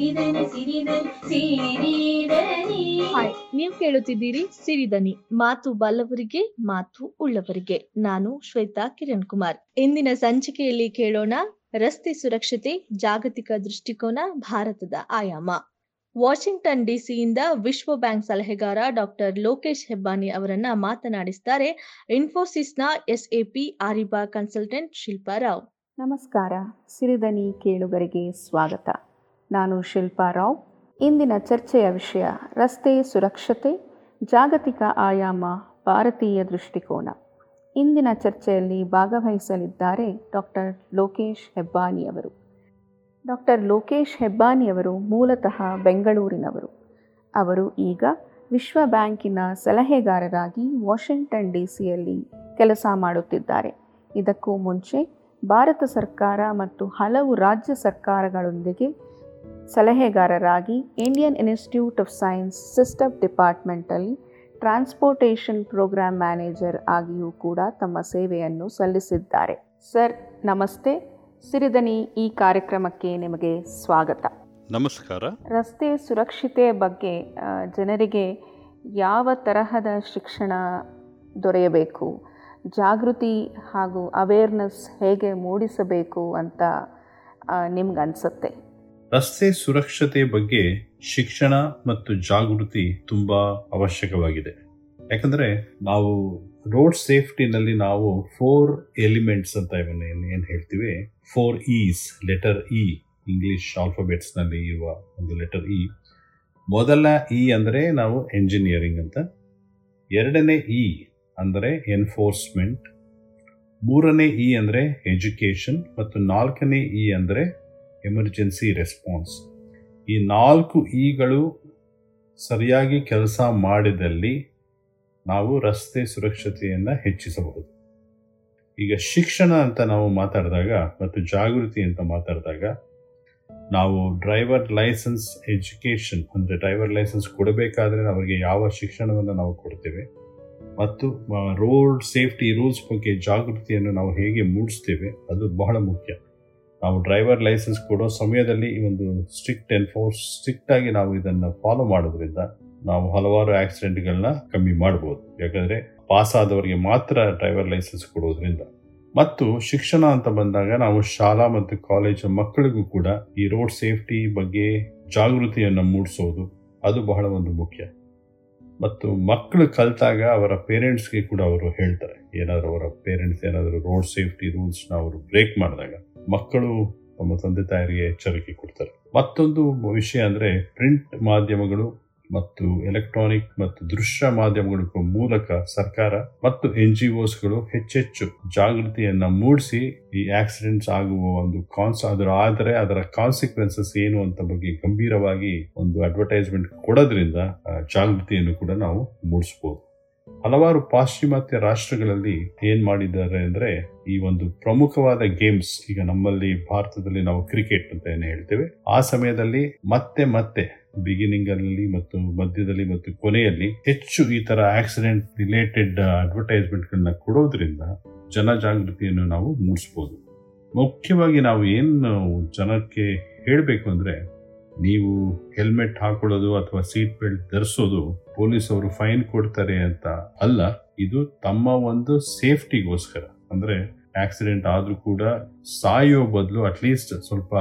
ಸಿರಿದನಿ ಸಿರಿದನಿ ಸಿರಿದನಿ. Hi ನೀವು ಕೇಳುತ್ತಿದ್ದೀರಿ ಸಿರಿದನಿ ಮಾತು ಬಲ್ಲವರಿಗೆ ಮಾತು ಉಳ್ಳವರಿಗೆ. ನಾನು ಶ್ವೇತಾ ಕಿರಣ್ ಕುಮಾರ್ ಇಂದಿನ ಸಂಚಿಕೆಯಲ್ಲಿ ಕೇಳೋಣ ರಸ್ತೆ ಸುರಕ್ಷತೆ ಜಾಗತಿಕ ದೃಷ್ಟಿಕೋನ ಭಾರತದ ಆಯಾಮ. ವಾಷಿಂಗ್ಟನ್ ಡಿಸಿಯಿಂದ ವಿಶ್ವ ಬ್ಯಾಂಕ್ ಸಲಹೆಗಾರ ಡಾಕ್ಟರ್ ಲೋಕೇಶ್ ಹೆಬ್ಬಾನಿ ಅವರನ್ನ ಮಾತನಾಡಿಸ್ತಾರೆ ಇನ್ಫೋಸಿಸ್ನ SAP Ariba consultant Shilpa Rao. ನಮಸ್ಕಾರ ಸಿರಿದನಿ ಕೇಳುಗರಿಗೆ ಸ್ವಾಗತ. ನಾನು ಶಿಲ್ಪಾ ರಾವ್. ಇಂದಿನ ಚರ್ಚೆಯ ವಿಷಯ ರಸ್ತೆ ಸುರಕ್ಷತೆ, ಜಾಗತಿಕ ಆಯಾಮ, ಭಾರತೀಯ ದೃಷ್ಟಿಕೋನ. ಇಂದಿನ ಚರ್ಚೆಯಲ್ಲಿ ಭಾಗವಹಿಸಲಿದ್ದಾರೆ ಡಾಕ್ಟರ್ ಲೋಕೇಶ್ ಹೆಬ್ಬಾನಿಯವರು ಡಾಕ್ಟರ್ ಲೋಕೇಶ್ ಹೆಬ್ಬಾನಿಯವರು ಮೂಲತಃ ಬೆಂಗಳೂರಿನವರು. ಅವರು ಈಗ ವಿಶ್ವ ಬ್ಯಾಂಕಿನ ಸಲಹೆಗಾರರಾಗಿ ವಾಷಿಂಗ್ಟನ್ ಡಿ ಸಿಯಲ್ಲಿ ಕೆಲಸ ಮಾಡುತ್ತಿದ್ದಾರೆ. ಇದಕ್ಕೂ ಮುಂಚೆ ಭಾರತ ಸರ್ಕಾರ ಮತ್ತು ಹಲವು ರಾಜ್ಯ ಸರ್ಕಾರಗಳೊಂದಿಗೆ ಸಲಹೆಗಾರರಾಗಿ Indian Institute of Science system ಡಿಪಾರ್ಟ್ಮೆಂಟಲ್ಲಿ transportation program manager ಆಗಿಯೂ ಕೂಡ ತಮ್ಮ ಸೇವೆಯನ್ನು ಸಲ್ಲಿಸಿದ್ದಾರೆ. ಸರ್ ನಮಸ್ತೆ. ಸಿರಿದನಿ ಈ ಕಾರ್ಯಕ್ರಮಕ್ಕೆ ನಿಮಗೆ ಸ್ವಾಗತ. ನಮಸ್ಕಾರ. ರಸ್ತೆ ಸುರಕ್ಷತೆ ಬಗ್ಗೆ ಜನರಿಗೆ ಯಾವ ತರಹದ ಶಿಕ್ಷಣ ದೊರೆಯಬೇಕು? ಜಾಗೃತಿ ಹಾಗೂ ಅವೇರ್ನೆಸ್ ಹೇಗೆ ಮೂಡಿಸಬೇಕು ಅಂತ ನಿಮ್ಗೆ ಅನಿಸುತ್ತೆ ರಸ್ತೆ ಸುರಕ್ಷತೆ ಬಗ್ಗೆ ಶಿಕ್ಷಣ ಮತ್ತು ಜಾಗೃತಿ ತುಂಬಾ ಅವಶ್ಯಕವಾಗಿದೆ. ಯಾಕಂದ್ರೆ ನಾವು ರೋಡ್ ಸೇಫ್ಟಿನಲ್ಲಿ ನಾವು ಫೋರ್ ಎಲಿಮೆಂಟ್ಸ್ ಅಂತ ಇವನ್ನ ಏನ್ ಹೇಳ್ತೀವಿ? Four is letter E English ಆಲ್ಫಾಬೆಟ್ಸ್ನಲ್ಲಿ ಇರುವ ಒಂದು ಲೆಟರ್ ಇ ಮೊದಲ ಇ ಅಂದರೆ ನಾವು ಎಂಜಿನಿಯರಿಂಗ್ ಅಂತ. ಎರಡನೇ ಇ ಅಂದರೆ ಎನ್ಫೋರ್ಸ್ಮೆಂಟ್ ಮೂರನೇ ಇ ಅಂದರೆ ಎಜುಕೇಷನ್ ಮತ್ತು ನಾಲ್ಕನೇ ಇ ಅಂದರೆ ಎಮರ್ಜೆನ್ಸಿ ರೆಸ್ಪಾನ್ಸ್. ಈ ನಾಲ್ಕು ಇಗಳು ಸರಿಯಾಗಿ ಕೆಲಸ ಮಾಡಿದಲ್ಲಿ ನಾವು ರಸ್ತೆ ಸುರಕ್ಷತೆಯನ್ನು ಹೆಚ್ಚಿಸಬಹುದು. ಈಗ ಶಿಕ್ಷಣ ಅಂತ ನಾವು ಮಾತಾಡಿದಾಗ ಮತ್ತು ಜಾಗೃತಿ ಅಂತ ಮಾತಾಡಿದಾಗ ನಾವು ಡ್ರೈವರ್ ಲೈಸೆನ್ಸ್ ಎಜುಕೇಷನ್ ಅಂದರೆ ಡ್ರೈವರ್ ಲೈಸೆನ್ಸ್ ಕೊಡಬೇಕಾದ್ರೆ ಅವರಿಗೆ ಯಾವ ಶಿಕ್ಷಣವನ್ನು ನಾವು ಕೊಡ್ತೇವೆ ಮತ್ತು ರೋಡ್ ಸೇಫ್ಟಿ ರೂಲ್ಸ್ ಬಗ್ಗೆ ಜಾಗೃತಿಯನ್ನು ನಾವು ಹೇಗೆ ಮೂಡಿಸ್ತೇವೆ ಅದು ಬಹಳ ಮುಖ್ಯ. ನಾವು ಡ್ರೈವರ್ ಲೈಸೆನ್ಸ್ ಕೊಡೋ ಸಮಯದಲ್ಲಿ ಈ ಒಂದು ಸ್ಟ್ರಿಕ್ಟ್ ಎನ್ಫೋರ್ಸ್ ಸ್ಟ್ರಿಕ್ಟ್ ಆಗಿ ನಾವು ಇದನ್ನು ಫಾಲೋ ಮಾಡೋದ್ರಿಂದ ನಾವು ಹಲವಾರು ಆಕ್ಸಿಡೆಂಟ್ಗಳನ್ನ ಕಮ್ಮಿ ಮಾಡ್ಬೋದು. ಯಾಕಂದ್ರೆ ಪಾಸ್ ಆದವರಿಗೆ ಮಾತ್ರ ಡ್ರೈವರ್ ಲೈಸೆನ್ಸ್ ಕೊಡೋದ್ರಿಂದ. ಮತ್ತು ಶಿಕ್ಷಣ ಅಂತ ಬಂದಾಗ ನಾವು ಶಾಲಾ ಮತ್ತು ಕಾಲೇಜ್ ಮಕ್ಕಳಿಗೂ ಕೂಡ ಈ ರೋಡ್ ಸೇಫ್ಟಿ ಬಗ್ಗೆ ಜಾಗೃತಿಯನ್ನು ಮೂಡಿಸೋದು, ಅದು ಬಹಳ ಒಂದು ಮುಖ್ಯ. ಮತ್ತು ಮಕ್ಕಳು ಕಲಿತಾಗ ಅವರ ಪೇರೆಂಟ್ಸ್ಗೆ ಕೂಡ ಅವರು ಹೇಳ್ತಾರೆ. ಏನಾದರೂ ಅವರ ಪೇರೆಂಟ್ಸ್ ಏನಾದರೂ ರೋಡ್ ಸೇಫ್ಟಿ ರೂಲ್ಸ್ನ ಅವರು ಬ್ರೇಕ್ ಮಾಡಿದಾಗ. ಮಕ್ಕಳು ತಮ್ಮ ತಂದೆ ತಾಯರಿಗೆ ಎಚ್ಚರಿಕೆ ಕೊಡ್ತಾರೆ. ಮತ್ತೊಂದು ವಿಷಯ ಅಂದ್ರೆ ಪ್ರಿಂಟ್ ಮಾಧ್ಯಮಗಳು ಮತ್ತು ಎಲೆಕ್ಟ್ರಾನಿಕ್ ಮತ್ತು ದೃಶ್ಯ ಮಾಧ್ಯಮಗಳ ಮೂಲಕ ಸರ್ಕಾರ ಮತ್ತು ಎನ್ ಜಿ ಒಸ್ಗಳು ಹೆಚ್ಚೆಚ್ಚು ಜಾಗೃತಿಯನ್ನ ಮೂಡಿಸಿ ಈ ಆಕ್ಸಿಡೆಂಟ್ಸ್ ಆಗುವ ಒಂದು ಕಾನ್ಸ್ ಅದರ ಆದರೆ ಅದರ ಕಾನ್ಸಿಕ್ವೆನ್ಸಸ್ ಏನು ಅಂತ ಬಗ್ಗೆ ಗಂಭೀರವಾಗಿ ಒಂದು ಅಡ್ವರ್ಟೈಸ್ಮೆಂಟ್ ಕೊಡೋದ್ರಿಂದ ಜಾಗೃತಿಯನ್ನು ಕೂಡ ನಾವು ಮೂಡಿಸಬಹುದು ಹಲವಾರು ಪಾಶ್ಚಿಮಾತ್ಯ ರಾಷ್ಟ್ರಗಳಲ್ಲಿ ಏನ್ ಮಾಡಿದ್ದಾರೆ ಅಂದ್ರೆ ಈ ಒಂದು ಪ್ರಮುಖವಾದ ಗೇಮ್ಸ್ ಈಗ ನಮ್ಮಲ್ಲಿ ಭಾರತದಲ್ಲಿ ನಾವು ಕ್ರಿಕೆಟ್ ಅಂತ ಏನು ಹೇಳ್ತೇವೆ. ಆ ಸಮಯದಲ್ಲಿ ಮತ್ತೆ ಮತ್ತೆ ಬಿಗಿನಿಂಗ್ ಅಲ್ಲಿ ಮತ್ತು ಮಧ್ಯದಲ್ಲಿ ಮತ್ತು ಕೊನೆಯಲ್ಲಿ ಹೆಚ್ಚು ಈ ತರ ಆಕ್ಸಿಡೆಂಟ್ ರಿಲೇಟೆಡ್ ಅಡ್ವರ್ಟೈಸ್ಮೆಂಟ್ ಗಳನ್ನ ಕೊಡೋದ್ರಿಂದ ಜನಜಾಗೃತಿಯನ್ನು ನಾವು ಮೂಡಿಸಬಹುದು ಮುಖ್ಯವಾಗಿ ನಾವು ಏನು ಜನಕ್ಕೆ ಹೇಳಬೇಕು ಅಂದ್ರೆ ನೀವು ಹೆಲ್ಮೆಟ್ ಹಾಕೊಳ್ಳೋದು ಅಥವಾ ಸೀಟ್ ಬೆಲ್ಟ್ ಧರಿಸೋದು ಪೊಲೀಸ್ ಅವರು ಫೈನ್ ಕೊಡ್ತಾರೆ ಅಂತ ಅಲ್ಲ, ಇದು ತಮ್ಮ ಒಂದು ಸೇಫ್ಟಿಗೋಸ್ಕರ. ಅಂದ್ರೆ ಆಕ್ಸಿಡೆಂಟ್ ಆದರೂ ಕೂಡ ಸಾಯೋ ಬದಲು ಅಟ್ಲೀಸ್ಟ್ ಸ್ವಲ್ಪ,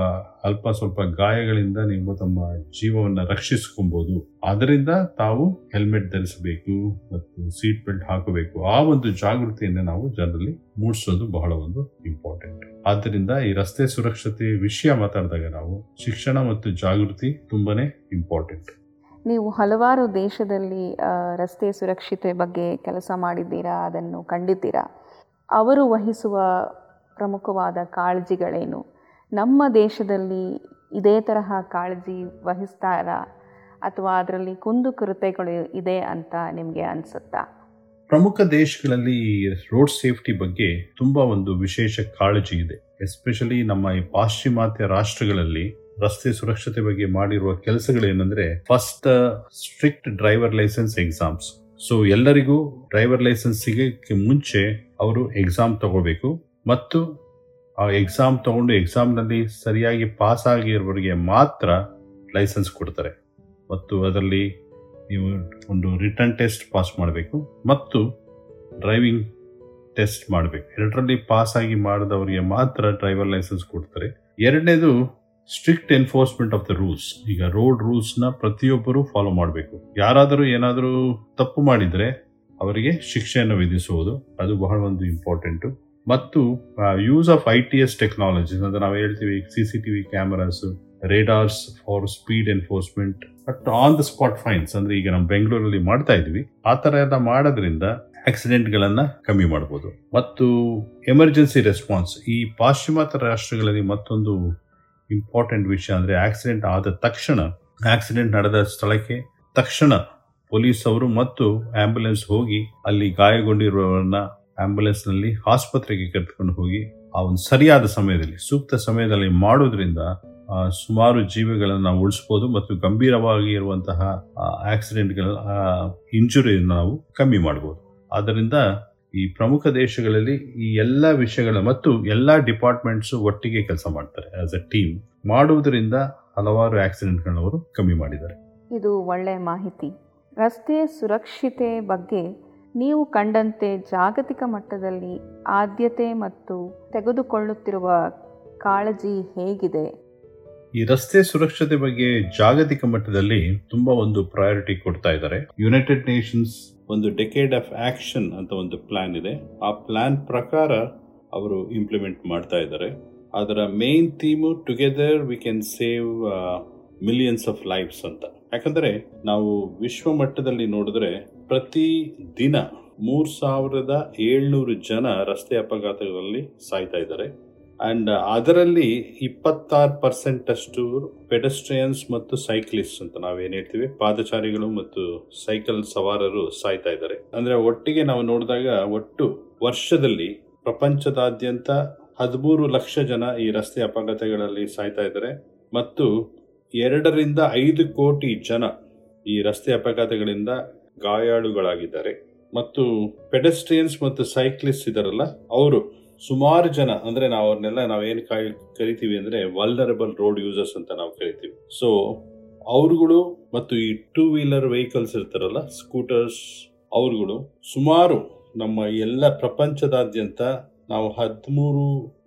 ಅಲ್ಪ ಸ್ವಲ್ಪ ಗಾಯಗಳಿಂದ ನೀವು ತಮ್ಮ ಜೀವವನ್ನ ರಕ್ಷಿಸ್ಕೊಬಹುದು ಅದರಿಂದ ತಾವು ಹೆಲ್ಮೆಟ್ ಧರಿಸಬೇಕು ಮತ್ತು ಸೀಟ್ ಬೆಲ್ಟ್ ಹಾಕಬೇಕು. ಆ ಒಂದು ಜಾಗೃತಿಯನ್ನ ನಾವು ಜನರಲ್ಲಿ ಮೂಡಿಸೋದು ಬಹಳ ಒಂದು ಇಂಪಾರ್ಟೆಂಟ್ ಆದ್ದರಿಂದ ಈ ರಸ್ತೆ ಸುರಕ್ಷತೆ ವಿಷಯ ಮಾತಾಡಿದಾಗ ನಾವು ಶಿಕ್ಷಣ ಮತ್ತು ಜಾಗೃತಿ ತುಂಬಾನೇ ಇಂಪಾರ್ಟೆಂಟ್ ನೀವು ಹಲವಾರು ದೇಶದಲ್ಲಿ ರಸ್ತೆ ಸುರಕ್ಷತೆ ಬಗ್ಗೆ ಕೆಲಸ ಮಾಡಿದ್ದೀರಾ? ಅದನ್ನು ಕಂಡಿದ್ದೀರಾ? ಅವರು ವಹಿಸುವ ಪ್ರಮುಖವಾದ ಕಾಳಜಿಗಳೇನು? ನಮ್ಮ ದೇಶದಲ್ಲಿ ಇದೇ ತರಹ ಕಾಳಜಿ ವಹಿಸ್ತಾರಾ? ಅಥವಾ ಅದರಲ್ಲಿ ಕುಂದುಕೊರತೆಗಳು ಇದೆ ಅಂತ ನಿಮಗೆ ಅನಿಸುತ್ತಾ? ಪ್ರಮುಖ ದೇಶಗಳಲ್ಲಿ ರೋಡ್ ಸೇಫ್ಟಿ ಬಗ್ಗೆ ತುಂಬಾ ಒಂದು ವಿಶೇಷ ಕಾಳಜಿ ಇದೆ. ಎಸ್ಪೆಷಲಿ ನಮ್ಮ ಈ ಪಾಶ್ಚಿಮಾತ್ಯ ರಾಷ್ಟ್ರಗಳಲ್ಲಿ ರಸ್ತೆ ಸುರಕ್ಷತೆ ಬಗ್ಗೆ ಮಾಡಿರುವ ಕೆಲಸಗಳೇನೆಂದ್ರೆ first strict driver licence exams. So ಎಲ್ಲರಿಗೂ ಡ್ರೈವರ್ ಲೈಸೆನ್ಸ್ ಸಿಗೋಕ್ಕೆ ಮುಂಚೆ ಅವರು ಎಕ್ಸಾಮ್ ತಗೋಬೇಕು. ಮತ್ತು ಆ ಎಕ್ಸಾಮ್ ತಗೊಂಡು ಎಕ್ಸಾಮ್ನಲ್ಲಿ ಸರಿಯಾಗಿ ಪಾಸ್ ಆಗಿರೋರಿಗೆ ಮಾತ್ರ ಲೈಸೆನ್ಸ್ ಕೊಡ್ತಾರೆ. ಮತ್ತು ಅದರಲ್ಲಿ ನೀವು ಒಂದು ರಿಟರ್ನ್ ಟೆಸ್ಟ್ ಪಾಸ್ ಮಾಡಬೇಕು. ಮತ್ತು ಡ್ರೈವಿಂಗ್ ಟೆಸ್ಟ್ ಮಾಡಬೇಕು. ಎರಡರಲ್ಲಿ ಪಾಸ್ ಆಗಿ ಮಾಡಿದವರಿಗೆ ಮಾತ್ರ ಡ್ರೈವರ್ ಲೈಸೆನ್ಸ್ ಕೊಡ್ತಾರೆ. ಎರಡನೇದು strict enforcement of the rules ಈಗ ರೋಡ್ ರೂಲ್ಸ್ನ ಪ್ರತಿಯೊಬ್ಬರು ಫಾಲೋ ಮಾಡಬೇಕು. ಯಾರಾದರೂ ಏನಾದರೂ ತಪ್ಪು ಮಾಡಿದರೆ ಅವರಿಗೆ ಶಿಕ್ಷೆಯನ್ನು ವಿಧಿಸುವುದು, ಅದು ಬಹಳ ಒಂದು ಇಂಪಾರ್ಟೆಂಟು ಮತ್ತು use of I T S technologies ಅಂದ್ರೆ ನಾವು ಹೇಳ್ತೀವಿ C C T V cameras radars for speed enforcement but on the spot fines ಅಂದ್ರೆ ಈಗ ನಾವು ಬೆಂಗಳೂರಲ್ಲಿ ಮಾಡ್ತಾ ಇದ್ವಿ. ಆ ತರ ಎಲ್ಲ ಮಾಡೋದ್ರಿಂದ ಆಕ್ಸಿಡೆಂಟ್ಗಳನ್ನು ಕಮ್ಮಿ ಮಾಡಬಹುದು ಮತ್ತು ಎಮರ್ಜೆನ್ಸಿ ರೆಸ್ಪಾನ್ಸ್ ಈ ಪಾಶ್ಚಿಮಾತ್ಯ ರಾಷ್ಟ್ರಗಳಲ್ಲಿ ಮತ್ತೊಂದು ಇಂಪಾರ್ಟೆಂಟ್ ವಿಷಯ ಅಂದ್ರೆ ಆಕ್ಸಿಡೆಂಟ್ ಆದ ತಕ್ಷಣ, ಆಕ್ಸಿಡೆಂಟ್ ನಡೆದ ಸ್ಥಳಕ್ಕೆ ತಕ್ಷಣ ಪೊಲೀಸ್ ಅವರು ಮತ್ತು ಆಂಬ್ಯುಲೆನ್ಸ್ ಹೋಗಿ ಅಲ್ಲಿ ಗಾಯಗೊಂಡಿರುವವರನ್ನ ಆಂಬ್ಯುಲೆನ್ಸ್ನಲ್ಲಿ ಆಸ್ಪತ್ರೆಗೆ ಕರೆದುಕೊಂಡು ಹೋಗಿ ಆ ಒಂದು ಸರಿಯಾದ ಸಮಯದಲ್ಲಿ, ಸೂಕ್ತ ಸಮಯದಲ್ಲಿ ಮಾಡೋದ್ರಿಂದ ಸುಮಾರು ಜೀವಿಗಳನ್ನು ನಾವು ಉಳಿಸಬಹುದು ಮತ್ತು ಗಂಭೀರವಾಗಿ ಇರುವಂತಹ ಆಕ್ಸಿಡೆಂಟ್ಗಳ ಇಂಜುರಿಯನ್ನು ನಾವು ಕಮ್ಮಿ ಮಾಡಬಹುದು ಆದ್ದರಿಂದ ಈ ಪ್ರಮುಖ ದೇಶಗಳಲ್ಲಿ ಈ ಎಲ್ಲ ವಿಷಯಗಳ ಮತ್ತು ಎಲ್ಲ ಡಿಪಾರ್ಟ್ಮೆಂಟ್ಸ್ ಒಟ್ಟಿಗೆ ಕೆಲಸ ಮಾಡ್ತಾರೆ ಆಸ್ ಅ ಟೀಮ್ ಮಾಡುವುದರಿಂದ ಹಲವಾರು ಆಕ್ಸಿಡೆಂಟ್ಗಳನ್ನು ಅವರು ಕಮ್ಮಿ ಮಾಡಿದ್ದಾರೆ. ಇದು ಒಳ್ಳೆಯ ಮಾಹಿತಿ. ರಸ್ತೆ ಸುರಕ್ಷತೆ ಬಗ್ಗೆ ನೀವು ಕಂಡಂತೆ ಜಾಗತಿಕ ಮಟ್ಟದಲ್ಲಿ ಆದ್ಯತೆ ಮತ್ತು ತೆಗೆದುಕೊಳ್ಳುತ್ತಿರುವ ಕಾಳಜಿ ಹೇಗಿದೆ? ಈ ರಸ್ತೆ ಸುರಕ್ಷತೆ ಬಗ್ಗೆ ಜಾಗತಿಕ ಮಟ್ಟದಲ್ಲಿ ತುಂಬಾ ಒಂದು ಪ್ರಯಾರಿಟಿ ಕೊಡ್ತಾ ಇದ್ದಾರೆ. ಯುನೈಟೆಡ್ ನೇಷನ್ಸ್ ಒಂದು ಡೆಕೇಡ್ ಆಫ್ ಆಕ್ಷನ್ ಅಂತ ಒಂದು ಪ್ಲಾನ್ ಇದೆ. ಆ ಪ್ಲಾನ್ ಪ್ರಕಾರ ಅವರು ಇಂಪ್ಲಿಮೆಂಟ್ ಮಾಡ್ತಾ ಇದ್ದಾರೆ. ಅದರ main theme together we can save millions of lives ಅಂತ. ಯಾಕಂದ್ರೆ ನಾವು ವಿಶ್ವ ಮಟ್ಟದಲ್ಲಿ ನೋಡಿದ್ರೆ ಪ್ರತಿ ದಿನ ಮೂರ್ ಸಾವಿರದ ಏಳ್ನೂರು ಜನ ರಸ್ತೆ ಅಪಘಾತಗಳಲ್ಲಿ ಸಾಯ್ತಾ ಇದ್ದಾರೆ. ಅಂಡ್ ಅದರಲ್ಲಿ ಇಪ್ಪತ್ತಾರು ಪರ್ಸೆಂಟ್ ಅಷ್ಟು ಪೆಡಸ್ಟ್ರಿಯನ್ಸ್ ಮತ್ತು ಸೈಕ್ಲಿಸ್ಟ್ ಅಂತ ನಾವೇನು ಹೇಳ್ತೀವಿ, ಪಾದಚಾರಿಗಳು ಮತ್ತು ಸೈಕಲ್ ಸವಾರರು ಸಾಯ್ತಾ ಇದ್ದಾರೆ. ಅಂದ್ರೆ ಒಟ್ಟಿಗೆ ನಾವು ನೋಡಿದಾಗ ಒಟ್ಟು ವರ್ಷದಲ್ಲಿ ಪ್ರಪಂಚದಾದ್ಯಂತ ಹದಿಮೂರು ಲಕ್ಷ ಜನ ಈ ರಸ್ತೆ ಅಪಘಾತಗಳಲ್ಲಿ ಸಾಯ್ತಾ ಇದ್ದಾರೆ. ಮತ್ತು ಎರಡರಿಂದ ಐದು ಕೋಟಿ ಜನ ಈ ರಸ್ತೆ ಅಪಘಾತಗಳಿಂದ ಗಾಯಾಳುಗಳಾಗಿದ್ದಾರೆ. ಮತ್ತು ಪೆಡೆಸ್ಟ್ರಿಯನ್ಸ್ ಮತ್ತು ಸೈಕ್ಲಿಸ್ಟ್ ಇದಾರಲ್ಲ, ಅವರು ಸುಮಾರು ಜನ, ಅಂದ್ರೆ ನಾವು ಅವ್ರನ್ನೆಲ್ಲ ನಾವೇನು ಕರಿತೀವಿ ಅಂದ್ರೆ ವಲ್ನರಬಲ್ ರೋಡ್ ಯೂಸರ್ಸ್ ಅಂತ ನಾವು ಕರಿತೀವಿ. ಸೊ ಅವ್ರುಗಳು ಮತ್ತು ಈ ಟೂ ವೀಲರ್ ವೆಹಿಕಲ್ಸ್ ಇರ್ತಾರಲ್ಲ ಸ್ಕೂಟರ್ಸ್ ಅವ್ರುಗಳು ಸುಮಾರು ನಮ್ಮ ಎಲ್ಲ ಪ್ರಪಂಚದಾದ್ಯಂತ ನಾವು ಹದಿಮೂರು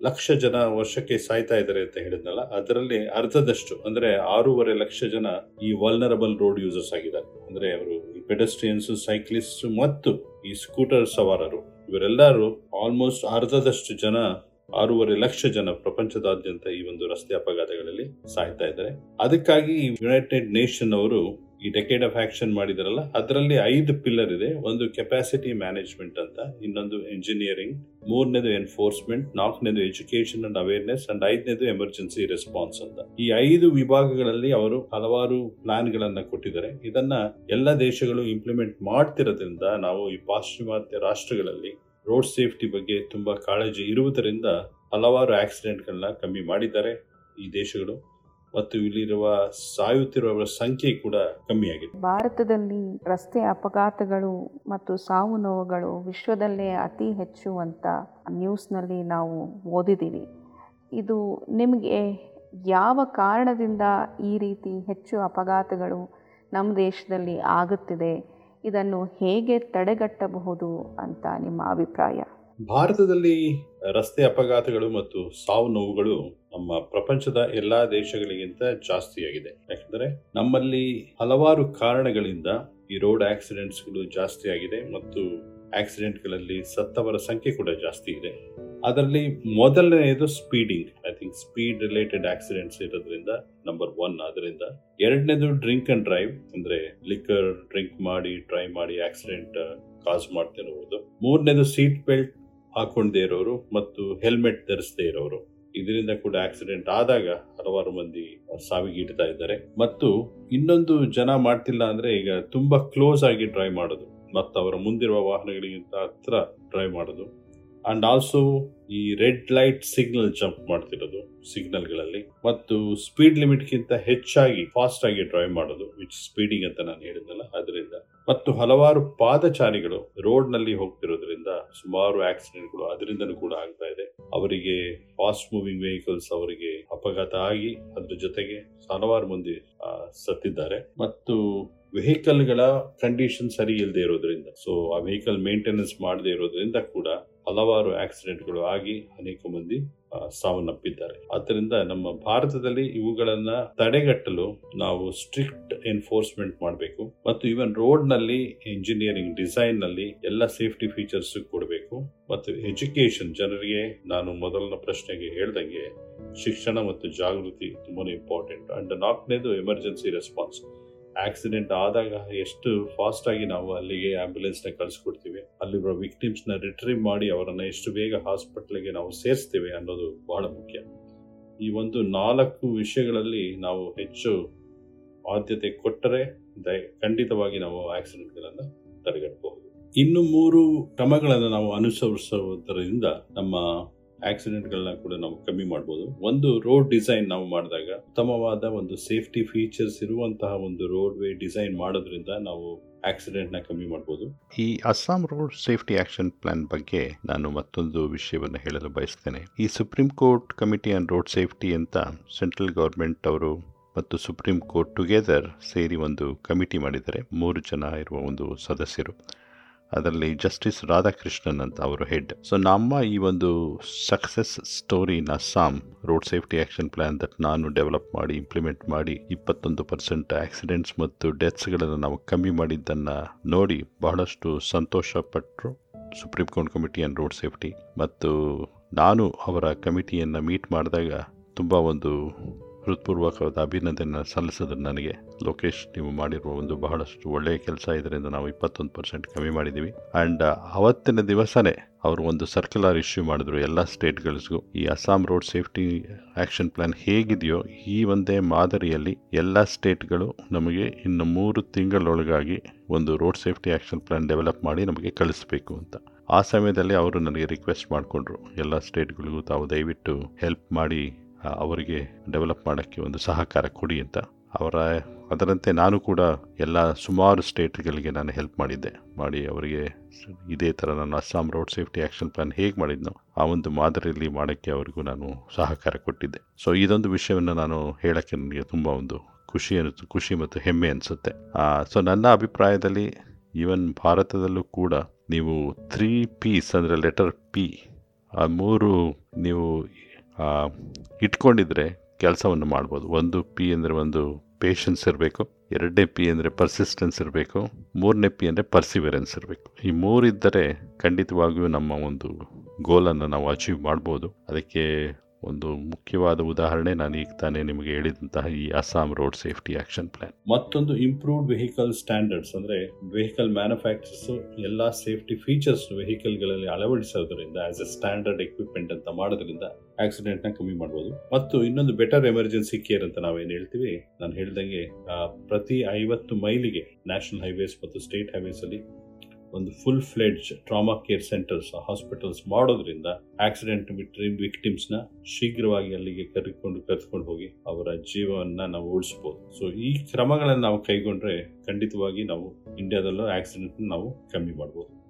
ಲಕ್ಷ ಜನ ವರ್ಷಕ್ಕೆ ಸಾಯ್ತಾ ಇದ್ದಾರೆ ಅಂತ ಹೇಳಿದ್ನಲ್ಲ, ಅದರಲ್ಲಿ ಅರ್ಧದಷ್ಟು, ಅಂದ್ರೆ ಆರೂವರೆ ಲಕ್ಷ ಜನ ಈ ವಲ್ನರಬಲ್ ರೋಡ್ ಯೂಸರ್ಸ್ ಆಗಿದ್ದಾರೆ. ಅಂದ್ರೆ ಅವರು ಈ ಪೆಡಸ್ಟ್ರಿಯನ್ಸ್ ಸೈಕ್ಲಿಸ್ಟ್ ಮತ್ತು ಈ ಸ್ಕೂಟರ್ ಸವಾರರು. ಇವರೆಲ್ಲರೂ ಆಲ್ಮೋಸ್ಟ್ ಅರ್ಧದಷ್ಟು ಜನ, ಆರೂವರೆ ಲಕ್ಷ ಜನ ಪ್ರಪಂಚದಾದ್ಯಂತ ಈ ಒಂದು ರಸ್ತೆ ಅಪಘಾತಗಳಲ್ಲಿ ಸಾಯ್ತಾ ಇದ್ದಾರೆ. ಅದಕ್ಕಾಗಿ ಯುನೈಟೆಡ್ ನೇಷನ್ ಅವರು ಈ ಡೆಕೇಡ್ ಆಫ್ ಆಕ್ಷನ್ ಮಾಡಿದಾರಲ್ಲ, ಅದರಲ್ಲಿ ಐದು ಪಿಲ್ಲರ್ ಇದೆ. ಒಂದು ಕೆಪಾಸಿಟಿ ಮ್ಯಾನೇಜ್ಮೆಂಟ್ ಅಂತ, ಇನ್ನೊಂದು ಇಂಜಿನಿಯರಿಂಗ್ ಮೂರನೇದು ಎನ್ಫೋರ್ಸ್ಮೆಂಟ್ ನಾಲ್ಕನೇದು ಎಜುಕೇಶನ್ ಅಂಡ್ ಅವೇರ್ನೆಸ್ ಅಂಡ್ ಐದನೇದು ಎಮರ್ಜೆನ್ಸಿ ರೆಸ್ಪಾನ್ಸ್ ಅಂತ. ಈ ಐದು ವಿಭಾಗಗಳಲ್ಲಿ ಅವರು ಹಲವಾರು ಪ್ಲಾನ್ ಕೊಟ್ಟಿದ್ದಾರೆ. ಇದನ್ನ ಎಲ್ಲ ದೇಶಗಳು ಇಂಪ್ಲಿಮೆಂಟ್ ಮಾಡ್ತಿರೋದ್ರಿಂದ, ನಾವು ಈ ಪಾಶ್ಚಿಮಾತ್ಯ ರಾಷ್ಟ್ರಗಳಲ್ಲಿ ರೋಡ್ ಸೇಫ್ಟಿ ಬಗ್ಗೆ ತುಂಬಾ ಕಾಳಜಿ ಇರುವುದರಿಂದ ಹಲವಾರು ಆಕ್ಸಿಡೆಂಟ್ಗಳನ್ನ ಕಮ್ಮಿ ಮಾಡಿದ್ದಾರೆ ಈ ದೇಶಗಳು. ಮತ್ತು ಇಲ್ಲಿರುವ ಸಾಯುತ್ತಿರುವವರ ಸಂಖ್ಯೆ ಕೂಡ ಕಮ್ಮಿಯಾಗಿದೆ. ಭಾರತದಲ್ಲಿ ರಸ್ತೆ ಅಪಘಾತಗಳು ಮತ್ತು ಸಾವು ನೋವುಗಳು ವಿಶ್ವದಲ್ಲೇ ಅತಿ ಹೆಚ್ಚು ಅಂತ ನ್ಯೂಸ್ನಲ್ಲಿ ನಾವು ಓದಿದ್ದೀವಿ. ಇದು ನಿಮಗೆ ಯಾವ ಕಾರಣದಿಂದ ಈ ರೀತಿ ಹೆಚ್ಚು ಅಪಘಾತಗಳು ನಮ್ಮ ದೇಶದಲ್ಲಿ ಆಗುತ್ತಿದೆ, ಇದನ್ನು ಹೇಗೆ ತಡೆಗಟ್ಟಬಹುದು ಅಂತ ನಿಮ್ಮ ಅಭಿಪ್ರಾಯ? ಭಾರತದಲ್ಲಿ ರಸ್ತೆ ಅಪಘಾತಗಳು ಮತ್ತು ಸಾವು ನೋವುಗಳು ನಮ್ಮ ಪ್ರಪಂಚದ ಎಲ್ಲಾ ದೇಶಗಳಿಗಿಂತ ಜಾಸ್ತಿಯಾಗಿದೆ. ಯಾಕಂದ್ರೆ ನಮ್ಮಲ್ಲಿ ಹಲವಾರು ಕಾರಣಗಳಿಂದ ಈ ರೋಡ್ ಆಕ್ಸಿಡೆಂಟ್ಸ್ಗಳು ಜಾಸ್ತಿಯಾಗಿದೆ ಮತ್ತು ಆಕ್ಸಿಡೆಂಟ್ಗಳಲ್ಲಿ ಸತ್ತವರ ಸಂಖ್ಯೆ ಕೂಡ ಜಾಸ್ತಿ ಇದೆ. ಅದರಲ್ಲಿ ಮೊದಲನೆಯದು speeding. I think speed related accidents ಇರೋದ್ರಿಂದ ನಂಬರ್ ಒನ್ ಅದರಿಂದ ಎರಡನೇದು ಡ್ರಿಂಕ್ ಅಂಡ್ ಡ್ರೈವ್ ಅಂದ್ರೆ ಲಿಕ್ಕರ್ ಡ್ರಿಂಕ್ ಮಾಡಿ ಡ್ರೈವ್ ಮಾಡಿ ಆಕ್ಸಿಡೆಂಟ್ ಕಾಸ್ ಮಾಡ್ತಿರುವುದು ಮೂರನೇದು ಸೀಟ್ ಬೆಲ್ಟ್ ಹಾಕೊಂಡೇ ಇರೋರು ಮತ್ತು ಹೆಲ್ಮೆಟ್ ಧರಿಸದೇ ಇರೋರು. ಇದರಿಂದ ಕೂಡ ಆಕ್ಸಿಡೆಂಟ್ ಆದಾಗ ಹಲವಾರು ಮಂದಿ ಸಾವಿಗೀಡ್ತಾ ಇದ್ದಾರೆ. ಮತ್ತು ಇನ್ನೊಂದು ಜನ ಮಾಡ್ತಿಲ್ಲ ಅಂದ್ರೆ ಈಗ ತುಂಬಾ ಕ್ಲೋಸ್ ಆಗಿ ಡ್ರೈವ್ ಮಾಡೋದು. ಮತ್ತು ಅವರ ಮುಂದಿರುವ ವಾಹನಗಳಿಗಿಂತ ಹತ್ರ ಡ್ರೈವ್ ಮಾಡೋದು. ಅಂಡ್ ಆಲ್ಸೋ ಈ ರೆಡ್ ಲೈಟ್ ಸಿಗ್ನಲ್ ಜಂಪ್ ಮಾಡ್ತಿರೋದು ಸಿಗ್ನಲ್ಗಳಲ್ಲಿ. ಮತ್ತು ಸ್ಪೀಡ್ ಲಿಮಿಟ್ ಗಿಂತ ಹೆಚ್ಚಾಗಿ ಫಾಸ್ಟ್ ಆಗಿ ಡ್ರೈವ್ ಮಾಡೋದು ವಿಚ್ ಸ್ಪೀಡಿಂಗ್ ಅಂತ ನಾನು ಹೇಳಿದ್ನಲ್ಲ, ಅದರಿಂದ. ಮತ್ತು ಹಲವಾರು ಪಾದಚಾರಿಗಳು ರೋಡ್ನಲ್ಲಿ ಹೋಗ್ತಿರೋದ್ರಿಂದ ಸುಮಾರು ಆಕ್ಸಿಡೆಂಟ್ಗಳು ಅದರಿಂದನೂ ಕೂಡ ಆಗ್ತಾ ಇದೆ. ಅವರಿಗೆ ಫಾಸ್ಟ್ ಮೂವಿಂಗ್ ವೆಹಿಕಲ್ಸ್ ಅವರಿಗೆ ಅಪಘಾತ ಆಗಿ ಅದ್ರ ಜೊತೆಗೆ ಹಲವಾರು ಮಂದಿ ಸತ್ತಿದ್ದಾರೆ. ಮತ್ತು ವೆಹಿಕಲ್ಗಳ ಕಂಡೀಷನ್ ಸರಿ ಇಲ್ಲದೆ ಇರೋದ್ರಿಂದ ಸೊ ಆ ವೆಹಿಕಲ್ ಮೇಂಟೆನೆನ್ಸ್ ಮಾಡದೇ ಇರೋದ್ರಿಂದ ಕೂಡ ಹಲವಾರು ಆಕ್ಸಿಡೆಂಟ್ಗಳು ಆಗಿ ಅನೇಕ ಮಂದಿ ಸಾವನ್ನಪ್ಪಿದ್ದಾರೆ. ಆದ್ದರಿಂದ ನಮ್ಮ ಭಾರತದಲ್ಲಿ ಇವುಗಳನ್ನ ತಡೆಗಟ್ಟಲು ನಾವು ಸ್ಟ್ರಿಕ್ಟ್ ಎನ್ಫೋರ್ಸ್ಮೆಂಟ್ ಮಾಡಬೇಕು ಮತ್ತು ಇವನ್ ರೋಡ್ನಲ್ಲಿ ಇಂಜಿನಿಯರಿಂಗ್ ಡಿಸೈನ್ನಲ್ಲಿ ಎಲ್ಲ ಸೇಫ್ಟಿ ಫೀಚರ್ಸ್ ಕೊಡಬೇಕು ಮತ್ತು ಎಜುಕೇಶನ್ ಜನರಿಗೆ ನಾನು ಮೊದಲನ ಪ್ರಶ್ನೆಗೆ ಹೇಳ್ದಂಗೆ ಶಿಕ್ಷಣ ಮತ್ತು ಜಾಗೃತಿ ತುಂಬಾನೇ ಇಂಪಾರ್ಟೆಂಟ್. ಅಂಡ್ ನಾಲ್ಕನೇದು ಎಮರ್ಜೆನ್ಸಿ ರೆಸ್ಪಾನ್ಸ್. ಆಕ್ಸಿಡೆಂಟ್ ಆದಾಗ ಎಷ್ಟು ಫಾಸ್ಟ್ ಆಗಿ ನಾವು ಅಲ್ಲಿಗೆ ಆಂಬ್ಯುಲೆನ್ಸ್ನ ಕಳಿಸ್ಕೊಡ್ತೀವಿ. ಅಲ್ಲಿರುವ ವಿಕ್ಟಿಮ್ಸ್ನ ರಿಟ್ರೀವ್ ಮಾಡಿ ಅವರನ್ನು ಎಷ್ಟು ಬೇಗ ಹಾಸ್ಪಿಟ್ಲಿಗೆ ನಾವು ಸೇರಿಸ್ತೇವೆ ಅನ್ನೋದು ಬಹಳ ಮುಖ್ಯ. ಈ ಒಂದು ನಾಲ್ಕು ವಿಷಯಗಳಲ್ಲಿ ನಾವು ಹೆಚ್ಚು ಆದ್ಯತೆ ಕೊಟ್ಟರೆ ಖಂಡಿತವಾಗಿ ನಾವು ಆಕ್ಸಿಡೆಂಟ್ಗಳನ್ನು ತಡೆಗಟ್ಟಬಹುದು ಇನ್ನು ಮೂರು ಕ್ರಮಗಳನ್ನು ನಾವು ಅನುಸರಿಸುವುದರಿಂದ ನಮ್ಮ ಆಕ್ಸಿಡೆಂಟ್ಗಳನ್ನ ಕೂಡ ನಾವು ಕಮ್ಮಿ ಮಾಡ್ಬೋದು. ಒಂದು ರೋಡ್ ಡಿಸೈನ್ ನಾವು ಮಾಡಿದಾಗ ಉತ್ತಮವಾದ ಒಂದು ಸೇಫ್ಟಿ ಫೀಚರ್ಸ್ ಇರುವಂತಹ ಒಂದು ರೋಡ್ ವೇ ಡಿಸೈನ್ ಮಾಡೋದ್ರಿಂದ ನಾವು ಆಕ್ಸಿಡೆಂಟ್ನ ಕಮ್ಮಿ ಮಾಡ್ಬೋದು. ಈ Assam road safety action plan ಬಗ್ಗೆ ನಾನು ಮತ್ತೊಂದು ವಿಷಯವನ್ನು ಹೇಳಲು ಬಯಸ್ತೇನೆ. ಈ Supreme Court committee on road safety ಅಂತ ಸೆಂಟ್ರಲ್ ಗೌರ್ಮೆಂಟ್ ಅವರು ಮತ್ತು ಸುಪ್ರೀಂ ಕೋರ್ಟ್ ಟುಗೆದರ್ ಸೇರಿ ಒಂದು ಕಮಿಟಿ ಮಾಡಿದ್ದಾರೆ. ಮೂರು ಜನ ಇರುವ ಒಂದು ಸದಸ್ಯರು. ಅದರಲ್ಲಿ ಜಸ್ಟಿಸ್ ರಾಧಾಕೃಷ್ಣನ್ ಅಂತ ಅವರು ಹೆಡ್. ಸೊ ನಮ್ಮ ಈ ಒಂದು ಸಕ್ಸಸ್ ಸ್ಟೋರಿ ನ Assam road safety action plan that ನಾನು ಡೆವಲಪ್ ಮಾಡಿ ಇಂಪ್ಲಿಮೆಂಟ್ ಮಾಡಿ, ಇಪ್ಪತ್ತೊಂದು ಪರ್ಸೆಂಟ್ ಆಕ್ಸಿಡೆಂಟ್ಸ್ ಮತ್ತು ಡೆತ್ಸ್ಗಳನ್ನು ನಾವು ಕಮ್ಮಿ ಮಾಡಿದ್ದನ್ನು ನೋಡಿ ಬಹಳಷ್ಟು ಸಂತೋಷ ಪಟ್ಟರು Supreme Court committee on road safety ಮತ್ತು ನಾನು ಅವರ ಕಮಿಟಿಯನ್ನು ಮೀಟ್ ಮಾಡಿದಾಗ ತುಂಬ ಒಂದು ಹೃತ್ಪೂರ್ವಕವಾದ ಅಭಿನಂದನೆ ಸಲ್ಲಿಸಿದ್ರೆ ನನಗೆ. ಲೋಕೇಶ್, ನೀವು ಮಾಡಿರುವ ಒಂದು ಬಹಳಷ್ಟು ಒಳ್ಳೆಯ ಕೆಲಸ ಇದರಿಂದ ನಾವು ಇಪ್ಪತ್ತೊಂದು ಪರ್ಸೆಂಟ್ ಕಮ್ಮಿ ಮಾಡಿದ್ದೀವಿ. ಆ್ಯಂಡ್ ಅವತ್ತಿನ ದಿವಸನೇ ಅವರು ಒಂದು ಸರ್ಕ್ಯುಲರ್ ಇಶ್ಯೂ ಮಾಡಿದ್ರು ಎಲ್ಲ ಸ್ಟೇಟ್ಗಳಿಗೂ. ಈ Assam road safety action plan ಹೇಗಿದೆಯೋ ಈ ಒಂದೇ ಮಾದರಿಯಲ್ಲಿ ಎಲ್ಲ ಸ್ಟೇಟ್ಗಳು ನಮಗೆ ಇನ್ನು ಮೂರು ತಿಂಗಳೊಳಗಾಗಿ ಒಂದು road safety action plan develop ಮಾಡಿ ನಮಗೆ ಕಳಿಸ್ಬೇಕು ಅಂತ. ಆ ಸಮಯದಲ್ಲಿ ಅವರು ನನಗೆ ರಿಕ್ವೆಸ್ಟ್ ಮಾಡಿಕೊಂಡ್ರು. ಎಲ್ಲ ಸ್ಟೇಟ್ಗಳಿಗೂ ತಾವು ದಯವಿಟ್ಟು ಹೆಲ್ಪ್ ಮಾಡಿ ಅವರಿಗೆ ಡೆವಲಪ್ ಮಾಡೋಕ್ಕೆ ಒಂದು ಸಹಕಾರ ಕೊಡಿ ಅಂತ. ಅವರ, ಅದರಂತೆ ನಾನು ಕೂಡ ಎಲ್ಲ ಸುಮಾರು ಸ್ಟೇಟ್ಗಳಿಗೆ ನಾನು ಹೆಲ್ಪ್ ಮಾಡಿದ್ದೆ. ಮಾಡಿ ಅವರಿಗೆ ಇದೇ ಥರ ನಾನು Assam road safety action plan ಹೇಗೆ ಮಾಡಿದ್ನೋ ಆ ಒಂದು ಮಾದರಿಯಲ್ಲಿ ಮಾಡೋಕ್ಕೆ ಅವರಿಗೂ ನಾನು ಸಹಕಾರ ಕೊಟ್ಟಿದ್ದೆ. ಸೊ ಇದೊಂದು ವಿಷಯವನ್ನು ನಾನು ಹೇಳೋಕ್ಕೆ ನನಗೆ ತುಂಬ ಒಂದು ಖುಷಿ ಅನಿಸ್ತು ಖುಷಿ ಮತ್ತು ಹೆಮ್ಮೆ ಅನಿಸುತ್ತೆ. ಸೊ ನನ್ನ ಅಭಿಪ್ರಾಯದಲ್ಲಿ ಈವನ್ ಭಾರತದಲ್ಲೂ ಕೂಡ ನೀವು ತ್ರೀ ಪೀಸ್ ಅಂದರೆ ಲೆಟರ್ ಪಿ ಆ ಮೂರು ನೀವು ಇಟ್ಕೊಂಡಿದ್ರೆ ಕೆಲಸವನ್ನು ಮಾಡ್ಬೋದು. ಒಂದು ಪಿ ಅಂದರೆ ಒಂದು ಪೇಷನ್ಸ್ ಇರಬೇಕು, ಎರಡನೇ ಪಿ ಅಂದರೆ ಪರ್ಸಿಸ್ಟೆನ್ಸ್ ಇರಬೇಕು, ಮೂರನೇ ಪಿ ಅಂದರೆ ಪರ್ಸಿವೆರೆನ್ಸ್ ಇರಬೇಕು. ಈ ಮೂರಿದ್ದರೆ ಖಂಡಿತವಾಗಿಯೂ ನಮ್ಮ ಒಂದು ಗೋಲನ್ನು ನಾವು ಅಚೀವ್ ಮಾಡ್ಬೋದು. ಅದಕ್ಕೆ ಒಂದು ಮುಖ್ಯವಾದ ಉದಾಹರಣೆ ನಾನು ಈಗ ತಾನೇ ನಿಮಗೆ ಹೇಳಿದಂತಹ ಈ Assam road safety action plan. ಮತ್ತೊಂದು ಇಂಪ್ರೂವ್ಡ್ ವೆಹಿಕಲ್ ಸ್ಟ್ಯಾಂಡರ್ಡ್ಸ್ ಅಂದ್ರೆ ವೆಹಿಕಲ್ ಮ್ಯಾನುಫ್ಯಾಕ್ಚರ್ಸ್ ಎಲ್ಲಾ ಸೇಫ್ಟಿ ಫೀಚರ್ಸ್ ವೆಹಿಕಲ್ಗಳಲ್ಲಿ ಅಳವಡಿಸೋದ್ರಿಂದ ಆಸ್ ಎ ಸ್ಟ್ಯಾಂಡರ್ಡ್ ಎಕ್ವಿಪ್ಮೆಂಟ್ ಅಂತ ಮಾಡೋದ್ರಿಂದ ಆಕ್ಸಿಡೆಂಟ್ನ ಕಮ್ಮಿ ಮಾಡಬಹುದು ಮತ್ತು ಇನ್ನೊಂದು ಬೆಟರ್ ಎಮರ್ಜೆನ್ಸಿ ಕೇರ್ ಅಂತ ನಾವೇನ್ ಹೇಳ್ತೀವಿ? ನಾನು ಹೇಳ್ದಂಗೆ ಪ್ರತಿ ಐವತ್ತು ಮೈಲಿಗೆ ನ್ಯಾಷನಲ್ ಹೈವೇಸ್ ಮತ್ತು ಸ್ಟೇಟ್ ಹೈವೇಸ್ ಅಲ್ಲಿ ಒಂದು full fledged trauma care centres hospitals ಮಾಡೋದ್ರಿಂದ ಆಕ್ಸಿಡೆಂಟ್ ವಿಕ್ಟಿಮ್ಸ್ನ ಶೀಘ್ರವಾಗಿ ಅಲ್ಲಿಗೆ ಕರೆದುಕೊಂಡು ಕರೆದುಕೊಂಡು ಹೋಗಿ ಅವರ ಜೀವವನ್ನ ನಾವು ಉಳಿಸಬಹುದು ಸೊ ಈ ಕ್ರಮಗಳನ್ನು ನಾವು ಕೈಗೊಂಡ್ರೆ ಖಂಡಿತವಾಗಿ ನಾವು ಇಂಡಿಯಾದಲ್ಲೂ ಆಕ್ಸಿಡೆಂಟ್ ನಾವು ಕಮ್ಮಿ ಮಾಡಬಹುದು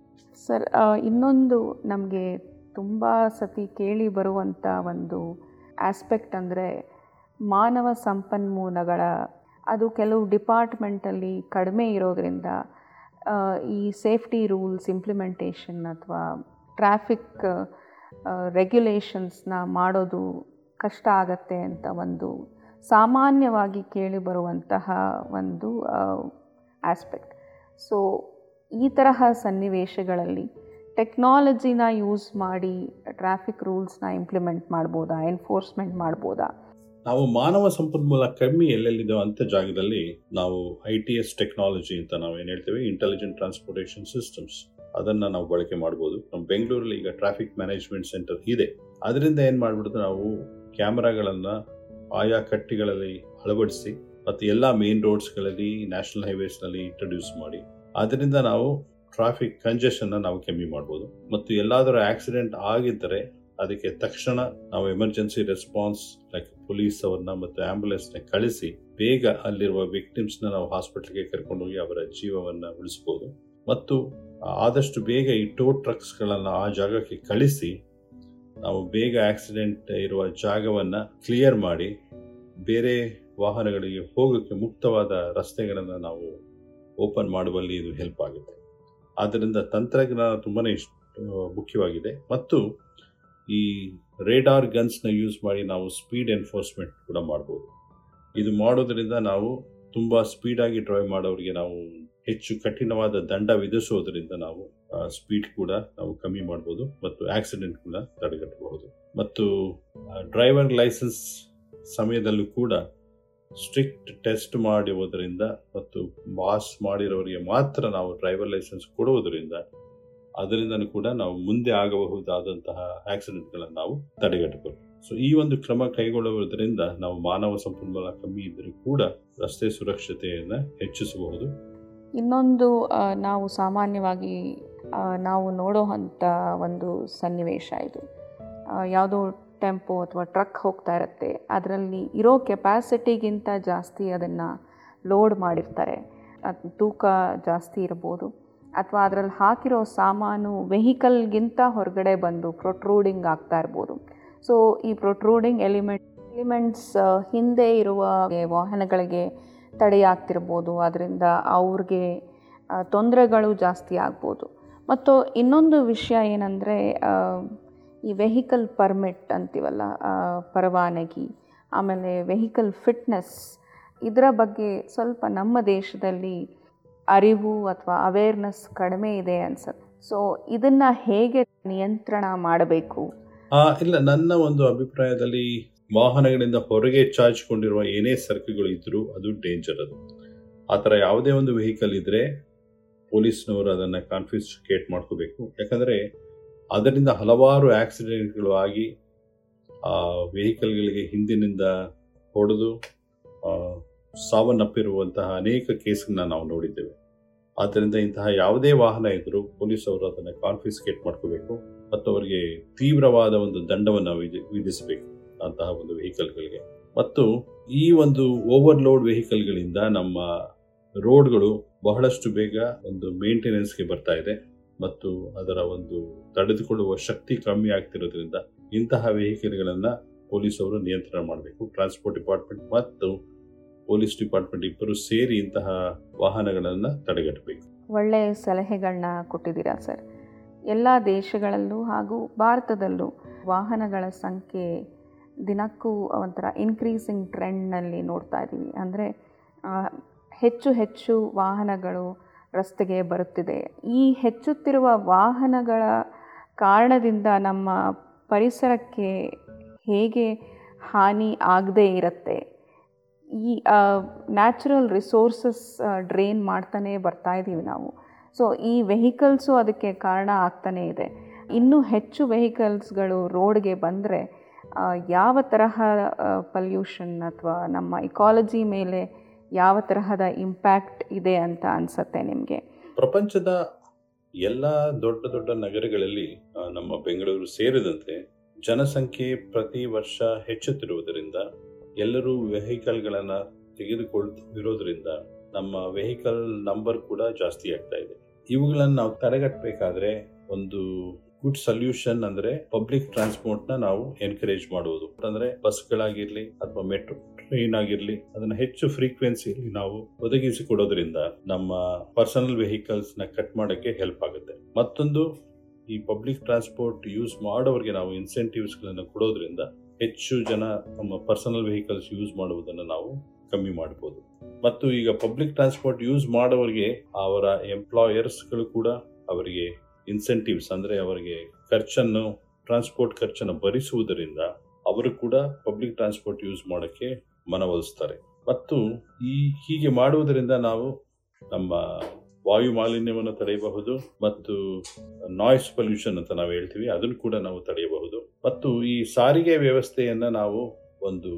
ಸರ್ ಇನ್ನೊಂದು ನಮಗೆ ತುಂಬ ಸತಿ ಕೇಳಿ ಬರುವಂಥ ಒಂದು ಆಸ್ಪೆಕ್ಟ್ ಅಂದರೆ ಮಾನವ ಸಂಪನ್ಮೂಲಗಳ, ಅದು ಕೆಲವು ಡಿಪಾರ್ಟ್ಮೆಂಟಲ್ಲಿ ಕಡಿಮೆ ಇರೋದ್ರಿಂದ ಈ ಸೇಫ್ಟಿ ರೂಲ್ಸ್ ಇಂಪ್ಲಿಮೆಂಟೇಷನ್ ಅಥವಾ ಟ್ರಾಫಿಕ್ ರೆಗ್ಯುಲೇಷನ್ಸ್ನ ಮಾಡೋದು ಕಷ್ಟ ಆಗತ್ತೆ ಅಂತ ಒಂದು ಸಾಮಾನ್ಯವಾಗಿ ಕೇಳಿ ಬರುವಂತಹ ಒಂದು ಆಸ್ಪೆಕ್ಟ್ ಸೊ ಈ ತರಹ ಸನ್ನಿವೇಶಗಳಲ್ಲಿ ಟೆಕ್ನಾಲಜಿನ ಯೂಸ್ ಮಾಡಿ ಟ್ರಾಫಿಕ್ ರೂಲ್ಸ್ನ ಇಂಪ್ಲಿಮೆಂಟ್ ಮಾಡ್ಬೋದಾ ಎನ್ಫೋರ್ಸ್ಮೆಂಟ್ ಮಾಡ್ಬೋದಾ? ನಾವು ಮಾನವ ಸಂಪನ್ಮೂಲ ಕಮ್ಮಿ ಎಲ್ಲೆಲ್ಲಿದೋ ಅಂತ ಜಾಗದಲ್ಲಿ ನಾವು ಐ ಟಿ ಎಸ್ ಟೆಕ್ನಾಲಜಿ ಅಂತ ನಾವು ಏನ್ ಹೇಳ್ತೇವೆ? ಇಂಟೆಲಿಜೆಂಟ್ ಟ್ರಾನ್ಸ್ಪೋರ್ಟೇಷನ್ ಸಿಸ್ಟಮ್ಸ್ ಅದನ್ನ ನಾವು ಬಳಕೆ ಮಾಡ್ಬೋದು. ನಮ್ಮ ಬೆಂಗಳೂರಲ್ಲಿ ಈಗ ಟ್ರಾಫಿಕ್ ಮ್ಯಾನೇಜ್ಮೆಂಟ್ ಸೆಂಟರ್ ಇದೆ. ಅದರಿಂದ ಏನ್ ಮಾಡ್ಬಿಡುತ್ತೆ ನಾವು ಕ್ಯಾಮ್ರಾಗಳನ್ನ ಆಯಾ ಕಟ್ಟಿಗಳಲ್ಲಿ ಅಳವಡಿಸಿ ಮತ್ತು ಎಲ್ಲ ಮೇನ್ ರೋಡ್ಸ್ಗಳಲ್ಲಿ ನ್ಯಾಷನಲ್ ಹೈವೇಸ್ನಲ್ಲಿ ಇಂಟ್ರೊಡ್ಯೂಸ್ ಮಾಡಿ. ಅದರಿಂದ ನಾವು ಟ್ರಾಫಿಕ್ ಕಂಜೆಷನ್ ನಾವು ಕಮ್ಮಿ ಮಾಡ್ಬೋದು. ಮತ್ತು ಎಲ್ಲಾದರೂ ಆಕ್ಸಿಡೆಂಟ್ ಆಗಿದ್ದರೆ ಅದಕ್ಕೆ ತಕ್ಷಣ ನಾವು ಎಮರ್ಜೆನ್ಸಿ ರೆಸ್ಪಾನ್ಸ್ ಲೈಕ್ ಪೊಲೀಸ್ ಅವ್ರನ್ನ ಮತ್ತು ಆಂಬ್ಯುಲೆನ್ಸ್ನ ಕಳಿಸಿ ಬೇಗ ಅಲ್ಲಿರುವ ವಿಕ್ಟಿಮ್ಸ್ನ ನಾವು ಹಾಸ್ಪಿಟಲ್ಗೆ ಕರ್ಕೊಂಡು ಹೋಗಿ ಅವರ ಜೀವವನ್ನ ಉಳಿಸಬಹುದು ಮತ್ತು ಆದಷ್ಟು ಬೇಗ ಈ ಟೋ ಟ್ರಕ್ಸ್ ಗಳನ್ನ ಆ ಜಾಗಕ್ಕೆ ಕಳಿಸಿ ನಾವು ಬೇಗ ಆಕ್ಸಿಡೆಂಟ್ ಇರುವ ಜಾಗವನ್ನು ಕ್ಲಿಯರ್ ಮಾಡಿ ಬೇರೆ ವಾಹನಗಳಿಗೆ ಹೋಗೋಕ್ಕೆ ಮುಕ್ತವಾದ ರಸ್ತೆಗಳನ್ನು ನಾವು ಓಪನ್ ಮಾಡುವಲ್ಲಿ ಇದು ಹೆಲ್ಪ್ ಆಗುತ್ತೆ. ಆದ್ದರಿಂದ ತಂತ್ರಜ್ಞಾನ ತುಂಬಾ ಇಷ್ಟ, ಮುಖ್ಯವಾಗಿದೆ. ಮತ್ತು ಈ ರೇಡಾರ್ ಗನ್ಸ್ನ ಯೂಸ್ ಮಾಡಿ ನಾವು ಸ್ಪೀಡ್ ಎನ್ಫೋರ್ಸ್ಮೆಂಟ್ ಕೂಡ ಮಾಡ್ಬೋದು. ಇದು ಮಾಡೋದ್ರಿಂದ ನಾವು ತುಂಬ ಸ್ಪೀಡಾಗಿ ಡ್ರೈವ್ ಮಾಡೋರಿಗೆ ನಾವು ಹೆಚ್ಚು ಕಠಿಣವಾದ ದಂಡ ವಿಧಿಸೋದ್ರಿಂದ ನಾವು ಸ್ಪೀಡ್ ಕೂಡ ನಾವು ಕಮ್ಮಿ ಮಾಡ್ಬೋದು ಮತ್ತು ಆಕ್ಸಿಡೆಂಟ್ ಕೂಡ ತಡೆಗಟ್ಟಬಹುದು. ಮತ್ತು ಡ್ರೈವರ್ ಲೈಸೆನ್ಸ್ ಸಮಯದಲ್ಲೂ ಕೂಡ ಸ್ಟ್ರಿಕ್ಟ್ ಟೆಸ್ಟ್ ಮಾಡುವುದರಿಂದ ಮತ್ತು ಪಾಸ್ ಮಾಡಿರೋರಿಗೆ ಮಾತ್ರ ನಾವು ಡ್ರೈವರ್ ಲೈಸೆನ್ಸ್ ಕೊಡುವುದರಿಂದ ಅದರಿಂದನೂ ಕೂಡ ನಾವು ಮುಂದೆ ಆಗಬಹುದಾದಂತಹ ಆಕ್ಸಿಡೆಂಟ್ಗಳನ್ನು ನಾವು ತಡೆಗಟ್ಟಬಹುದು ಸೊ ಈ ಒಂದು ಕ್ರಮ ಕೈಗೊಳ್ಳುವುದರಿಂದ ನಾವು ಮಾನವ ಸಂಪನ್ಮೂಲ ಕಮ್ಮಿ ಇದ್ದರೂ ಕೂಡ ರಸ್ತೆ ಸುರಕ್ಷತೆಯನ್ನು ಹೆಚ್ಚಿಸಬಹುದು. ಇನ್ನೊಂದು ನಾವು ಸಾಮಾನ್ಯವಾಗಿ ನಾವು ನಾವು ನೋಡೋವಂಥ ಒಂದು ಸನ್ನಿವೇಶ ಇದು. ಯಾವುದೋ ಟೆಂಪೋ ಅಥವಾ ಟ್ರಕ್ ಹೋಗ್ತಾ ಇರುತ್ತೆ. ಅದರಲ್ಲಿ ಇರೋ ಕೆಪಾಸಿಟಿಗಿಂತ ಜಾಸ್ತಿ ಅದನ್ನು ಲೋಡ್ ಮಾಡಿರ್ತಾರೆ. ತೂಕ ಜಾಸ್ತಿ ಇರ್ಬೋದು. ಅಥವಾ ಅದರಲ್ಲಿ ಹಾಕಿರೋ ಸಾಮಾನು ವೆಹಿಕಲ್ಗಿಂತ ಹೊರಗಡೆ ಬಂದು ಪ್ರೊಟ್ರೂಡಿಂಗ್ ಆಗ್ತಾ ಇರ್ಬೋದು. ಸೊ ಈ ಪ್ರೊಟ್ರೂಡಿಂಗ್ ಎಲಿಮೆಂಟ್ ಎಲಿಮೆಂಟ್ಸ್ ಹಿಂದೆ ಇರುವ ವಾಹನಗಳಿಗೆ ತಡೆಯಾಗ್ತಿರ್ಬೋದು. ಅದರಿಂದ ಅವ್ರಿಗೆ ತೊಂದರೆಗಳು ಜಾಸ್ತಿ ಆಗ್ಬೋದು. ಮತ್ತು ಇನ್ನೊಂದು ವಿಷಯ ಏನಂದರೆ ಈ ವೆಹಿಕಲ್ ಪರ್ಮಿಟ್ ಅಂತೀವಲ್ಲ ಪರವಾನಗಿ, ಆಮೇಲೆ ವೆಹಿಕಲ್ ಫಿಟ್ನೆಸ್, ಇದರ ಬಗ್ಗೆ ಸ್ವಲ್ಪ ನಮ್ಮ ದೇಶದಲ್ಲಿ ಅರಿವು ಅಥವಾ ಅವೇರ್ನೆಸ್ ಕಡಿಮೆ ಇದೆ ಅನ್ಸುತ್ತೆ. ಸೊ ಇದನ್ನ ಹೇಗೆ ನಿಯಂತ್ರಣ ಮಾಡಬೇಕು? ಇಲ್ಲ, ನನ್ನ ಒಂದು ಅಭಿಪ್ರಾಯದಲ್ಲಿ ವಾಹನಗಳಿಂದ ಹೊರಗೆ ಚಾಚಿಕೊಂಡಿರುವ ಏನೇ ಸರಕುಗಳು ಇದ್ದರೂ ಅದು ಡೇಂಜರ್ ಅದು. ಆ ಥರ ಯಾವುದೇ ಒಂದು ವೆಹಿಕಲ್ ಇದ್ದರೆ ಪೊಲೀಸ್ನವರು ಅದನ್ನು ಕಾನ್ಫಿಸ್ಕೇಟ್ ಮಾಡ್ಕೋಬೇಕು. ಯಾಕಂದರೆ ಅದರಿಂದ ಹಲವಾರು ಆಕ್ಸಿಡೆಂಟ್ಗಳು ಆಗಿ ವೆಹಿಕಲ್ಗಳಿಗೆ ಹಿಂದಿನಿಂದ ಹೊಡೆದು ಸಾವನ್ನಪ್ಪಿರುವಂತಹ ಅನೇಕ ಕೇಸನ್ನ ನಾವು ನೋಡಿದ್ದೇವೆ. ಆದ್ದರಿಂದ ಇಂತಹ ಯಾವುದೇ ವಾಹನ ಇದ್ದರೂ ಪೊಲೀಸ್ ಅವರು ಅದನ್ನು ಕಾನ್ಫಿಸ್ಕೇಟ್ ಮಾಡ್ಕೋಬೇಕು. ಮತ್ತು ಅವರಿಗೆ ತೀವ್ರವಾದ ಒಂದು ದಂಡವನ್ನು ವಿಧಿ- ವಿಧಿಸಬೇಕು ಅಂತಹ ಒಂದು ವೆಹಿಕಲ್ಗಳಿಗೆ. ಮತ್ತು ಈ ಒಂದು ಓವರ್ಲೋಡ್ ವೆಹಿಕಲ್ಗಳಿಂದ ನಮ್ಮ ರೋಡ್ಗಳು ಬಹಳಷ್ಟು ಬೇಗ ಒಂದು ಮೇಂಟೆನೆನ್ಸ್ಗೆ ಬರ್ತಾ ಇದೆ. ಮತ್ತು ಅದರ ಒಂದು ತಡೆದುಕೊಳ್ಳುವ ಶಕ್ತಿ ಕಮ್ಮಿ ಆಗ್ತಿರೋದ್ರಿಂದ ಇಂತಹ ವೆಹಿಕಲ್ಗಳನ್ನು ಪೊಲೀಸ್ ಅವರು ನಿಯಂತ್ರಣ ಮಾಡಬೇಕು. ಟ್ರಾನ್ಸ್ಪೋರ್ಟ್ ಡಿಪಾರ್ಟ್ಮೆಂಟ್ ಮತ್ತು ಪೊಲೀಸ್ ಡಿಪಾರ್ಟ್ಮೆಂಟ್ ಇಬ್ಬರು ಸೇರಿ ಇಂತಹ ವಾಹನಗಳನ್ನು ತಡೆಗಟ್ಟಬೇಕು. ಒಳ್ಳೆಯ ಸಲಹೆಗಳನ್ನ ಕೊಟ್ಟಿದ್ದೀರಾ ಸರ್? ಎಲ್ಲ ದೇಶಗಳಲ್ಲೂ ಹಾಗೂ ಭಾರತದಲ್ಲೂ ವಾಹನಗಳ ಸಂಖ್ಯೆ ದಿನಕ್ಕೂ ಒಂಥರ ಇನ್ಕ್ರೀಸಿಂಗ್ ಟ್ರೆಂಡ್ನಲ್ಲಿ ನೋಡ್ತಾ ಇದ್ದೀವಿ. ಅಂದರೆ ಹೆಚ್ಚು ಹೆಚ್ಚು ವಾಹನಗಳು ರಸ್ತೆಗೆ ಬರುತ್ತಿದೆ. ಈ ಹೆಚ್ಚುತ್ತಿರುವ ವಾಹನಗಳ ಕಾರಣದಿಂದ ನಮ್ಮ ಪರಿಸರಕ್ಕೆ ಹೇಗೆ ಹಾನಿ ಆಗದೇ ಇರುತ್ತೆ? ಈ ನ್ಯಾಚುರಲ್ ರಿಸೋರ್ಸಸ್ ಡ್ರೈನ್ ಮಾಡ್ತಾನೆ ಬರ್ತಾ ಇದ್ದೀವಿ ನಾವು. ಸೊ ಈ ವೆಹಿಕಲ್ಸು ಅದಕ್ಕೆ ಕಾರಣ ಆಗ್ತಾನೇ ಇದೆ. ಇನ್ನೂ ಹೆಚ್ಚು ವೆಹಿಕಲ್ಸ್ಗಳು ರೋಡ್ಗೆ ಬಂದರೆ ಯಾವ ತರಹ ಪಲ್ಯೂಷನ್ ಅಥವಾ ನಮ್ಮ ಇಕಾಲಜಿ ಮೇಲೆ ಯಾವ ತರಹದ ಇಂಪ್ಯಾಕ್ಟ್ ಇದೆ ಅಂತ ಅನಿಸುತ್ತೆ ನಿಮಗೆ? ಪ್ರಪಂಚದ ಎಲ್ಲ ದೊಡ್ಡ ದೊಡ್ಡ ನಗರಗಳಲ್ಲಿ ನಮ್ಮ ಬೆಂಗಳೂರು ಸೇರಿದಂತೆ ಜನಸಂಖ್ಯೆ ಪ್ರತಿ ವರ್ಷ ಹೆಚ್ಚುತ್ತಿರುವುದರಿಂದ ಎಲ್ಲರೂ ವೆಹಿಕಲ್ಗಳನ್ನು ತೆಗೆದುಕೊಳ್ಳುತ್ತಿರೋದ್ರಿಂದ ನಮ್ಮ ವೆಹಿಕಲ್ ನಂಬರ್ ಕೂಡ ಜಾಸ್ತಿ ಆಗ್ತಾ ಇದೆ. ಇವುಗಳನ್ನು ನಾವು ತಡೆಗಟ್ಟಬೇಕಾದ್ರೆ ಒಂದು ಗುಡ್ ಸೊಲ್ಯೂಷನ್ ಅಂದ್ರೆ ಪಬ್ಲಿಕ್ ಟ್ರಾನ್ಸ್ಪೋರ್ಟ್ನ ನಾವು ಎನ್ಕರೇಜ್ ಮಾಡುವುದು ಅಂದ್ರೆ ಬಸ್ಗಳಾಗಿರಲಿ ಅಥವಾ ಮೆಟ್ರೋ ಟ್ರೈನ್ ಆಗಿರಲಿ ಅದನ್ನ ಹೆಚ್ಚು ಫ್ರೀಕ್ವೆನ್ಸಿಯಲ್ಲಿ ನಾವು ಒದಗಿಸಿಕೊಡೋದ್ರಿಂದ ನಮ್ಮ ಪರ್ಸನಲ್ ವೆಹಿಕಲ್ಸ್ನ ಕಟ್ ಮಾಡಕ್ಕೆ ಹೆಲ್ಪ್ ಆಗುತ್ತೆ. ಮತ್ತೊಂದು ಈ ಪಬ್ಲಿಕ್ ಟ್ರಾನ್ಸ್ಪೋರ್ಟ್ ಯೂಸ್ ಮಾಡೋರಿಗೆ ನಾವು ಇನ್ಸೆಂಟಿವ್ಸ್ಗಳನ್ನು ಕೊಡೋದ್ರಿಂದ ಹೆಚ್ಚು ಜನ ನಮ್ಮ ಪರ್ಸನಲ್ ವೆಹಿಕಲ್ಸ್ ಯೂಸ್ ಮಾಡುವುದನ್ನು ನಾವು ಕಮ್ಮಿ ಮಾಡ್ಬೋದು. ಮತ್ತು ಈಗ ಪಬ್ಲಿಕ್ ಟ್ರಾನ್ಸ್ಪೋರ್ಟ್ ಯೂಸ್ ಮಾಡೋರಿಗೆ ಅವರ ಎಂಪ್ಲಾಯರ್ಸ್ಗಳು ಕೂಡ ಅವರಿಗೆ ಇನ್ಸೆಂಟಿವ್ಸ್ ಅಂದರೆ ಅವರಿಗೆ ಖರ್ಚನ್ನು ಟ್ರಾನ್ಸ್ಪೋರ್ಟ್ ಖರ್ಚನ್ನು ಭರಿಸುವುದರಿಂದ ಅವರು ಕೂಡ ಪಬ್ಲಿಕ್ ಟ್ರಾನ್ಸ್ಪೋರ್ಟ್ ಯೂಸ್ ಮಾಡೋಕ್ಕೆ ಮನವೊಲಿಸ್ತಾರೆ. ಮತ್ತು ಈ ಹೀಗೆ ಮಾಡುವುದರಿಂದ ನಾವು ನಮ್ಮ ವಾಯು ಮಾಲಿನ್ಯವನ್ನು ತಡೆಯಬಹುದು ಮತ್ತು ನಾಯ್ಸ್ ಪೊಲ್ಯೂಷನ್ ಅಂತ ನಾವು ಹೇಳ್ತೀವಿ, ಅದನ್ನು ಕೂಡ ನಾವು ತಡೆಯಬಹುದು. ಮತ್ತು ಈ ಸಾರಿಗೆ ವ್ಯವಸ್ಥೆಯನ್ನು ನಾವು ಒಂದು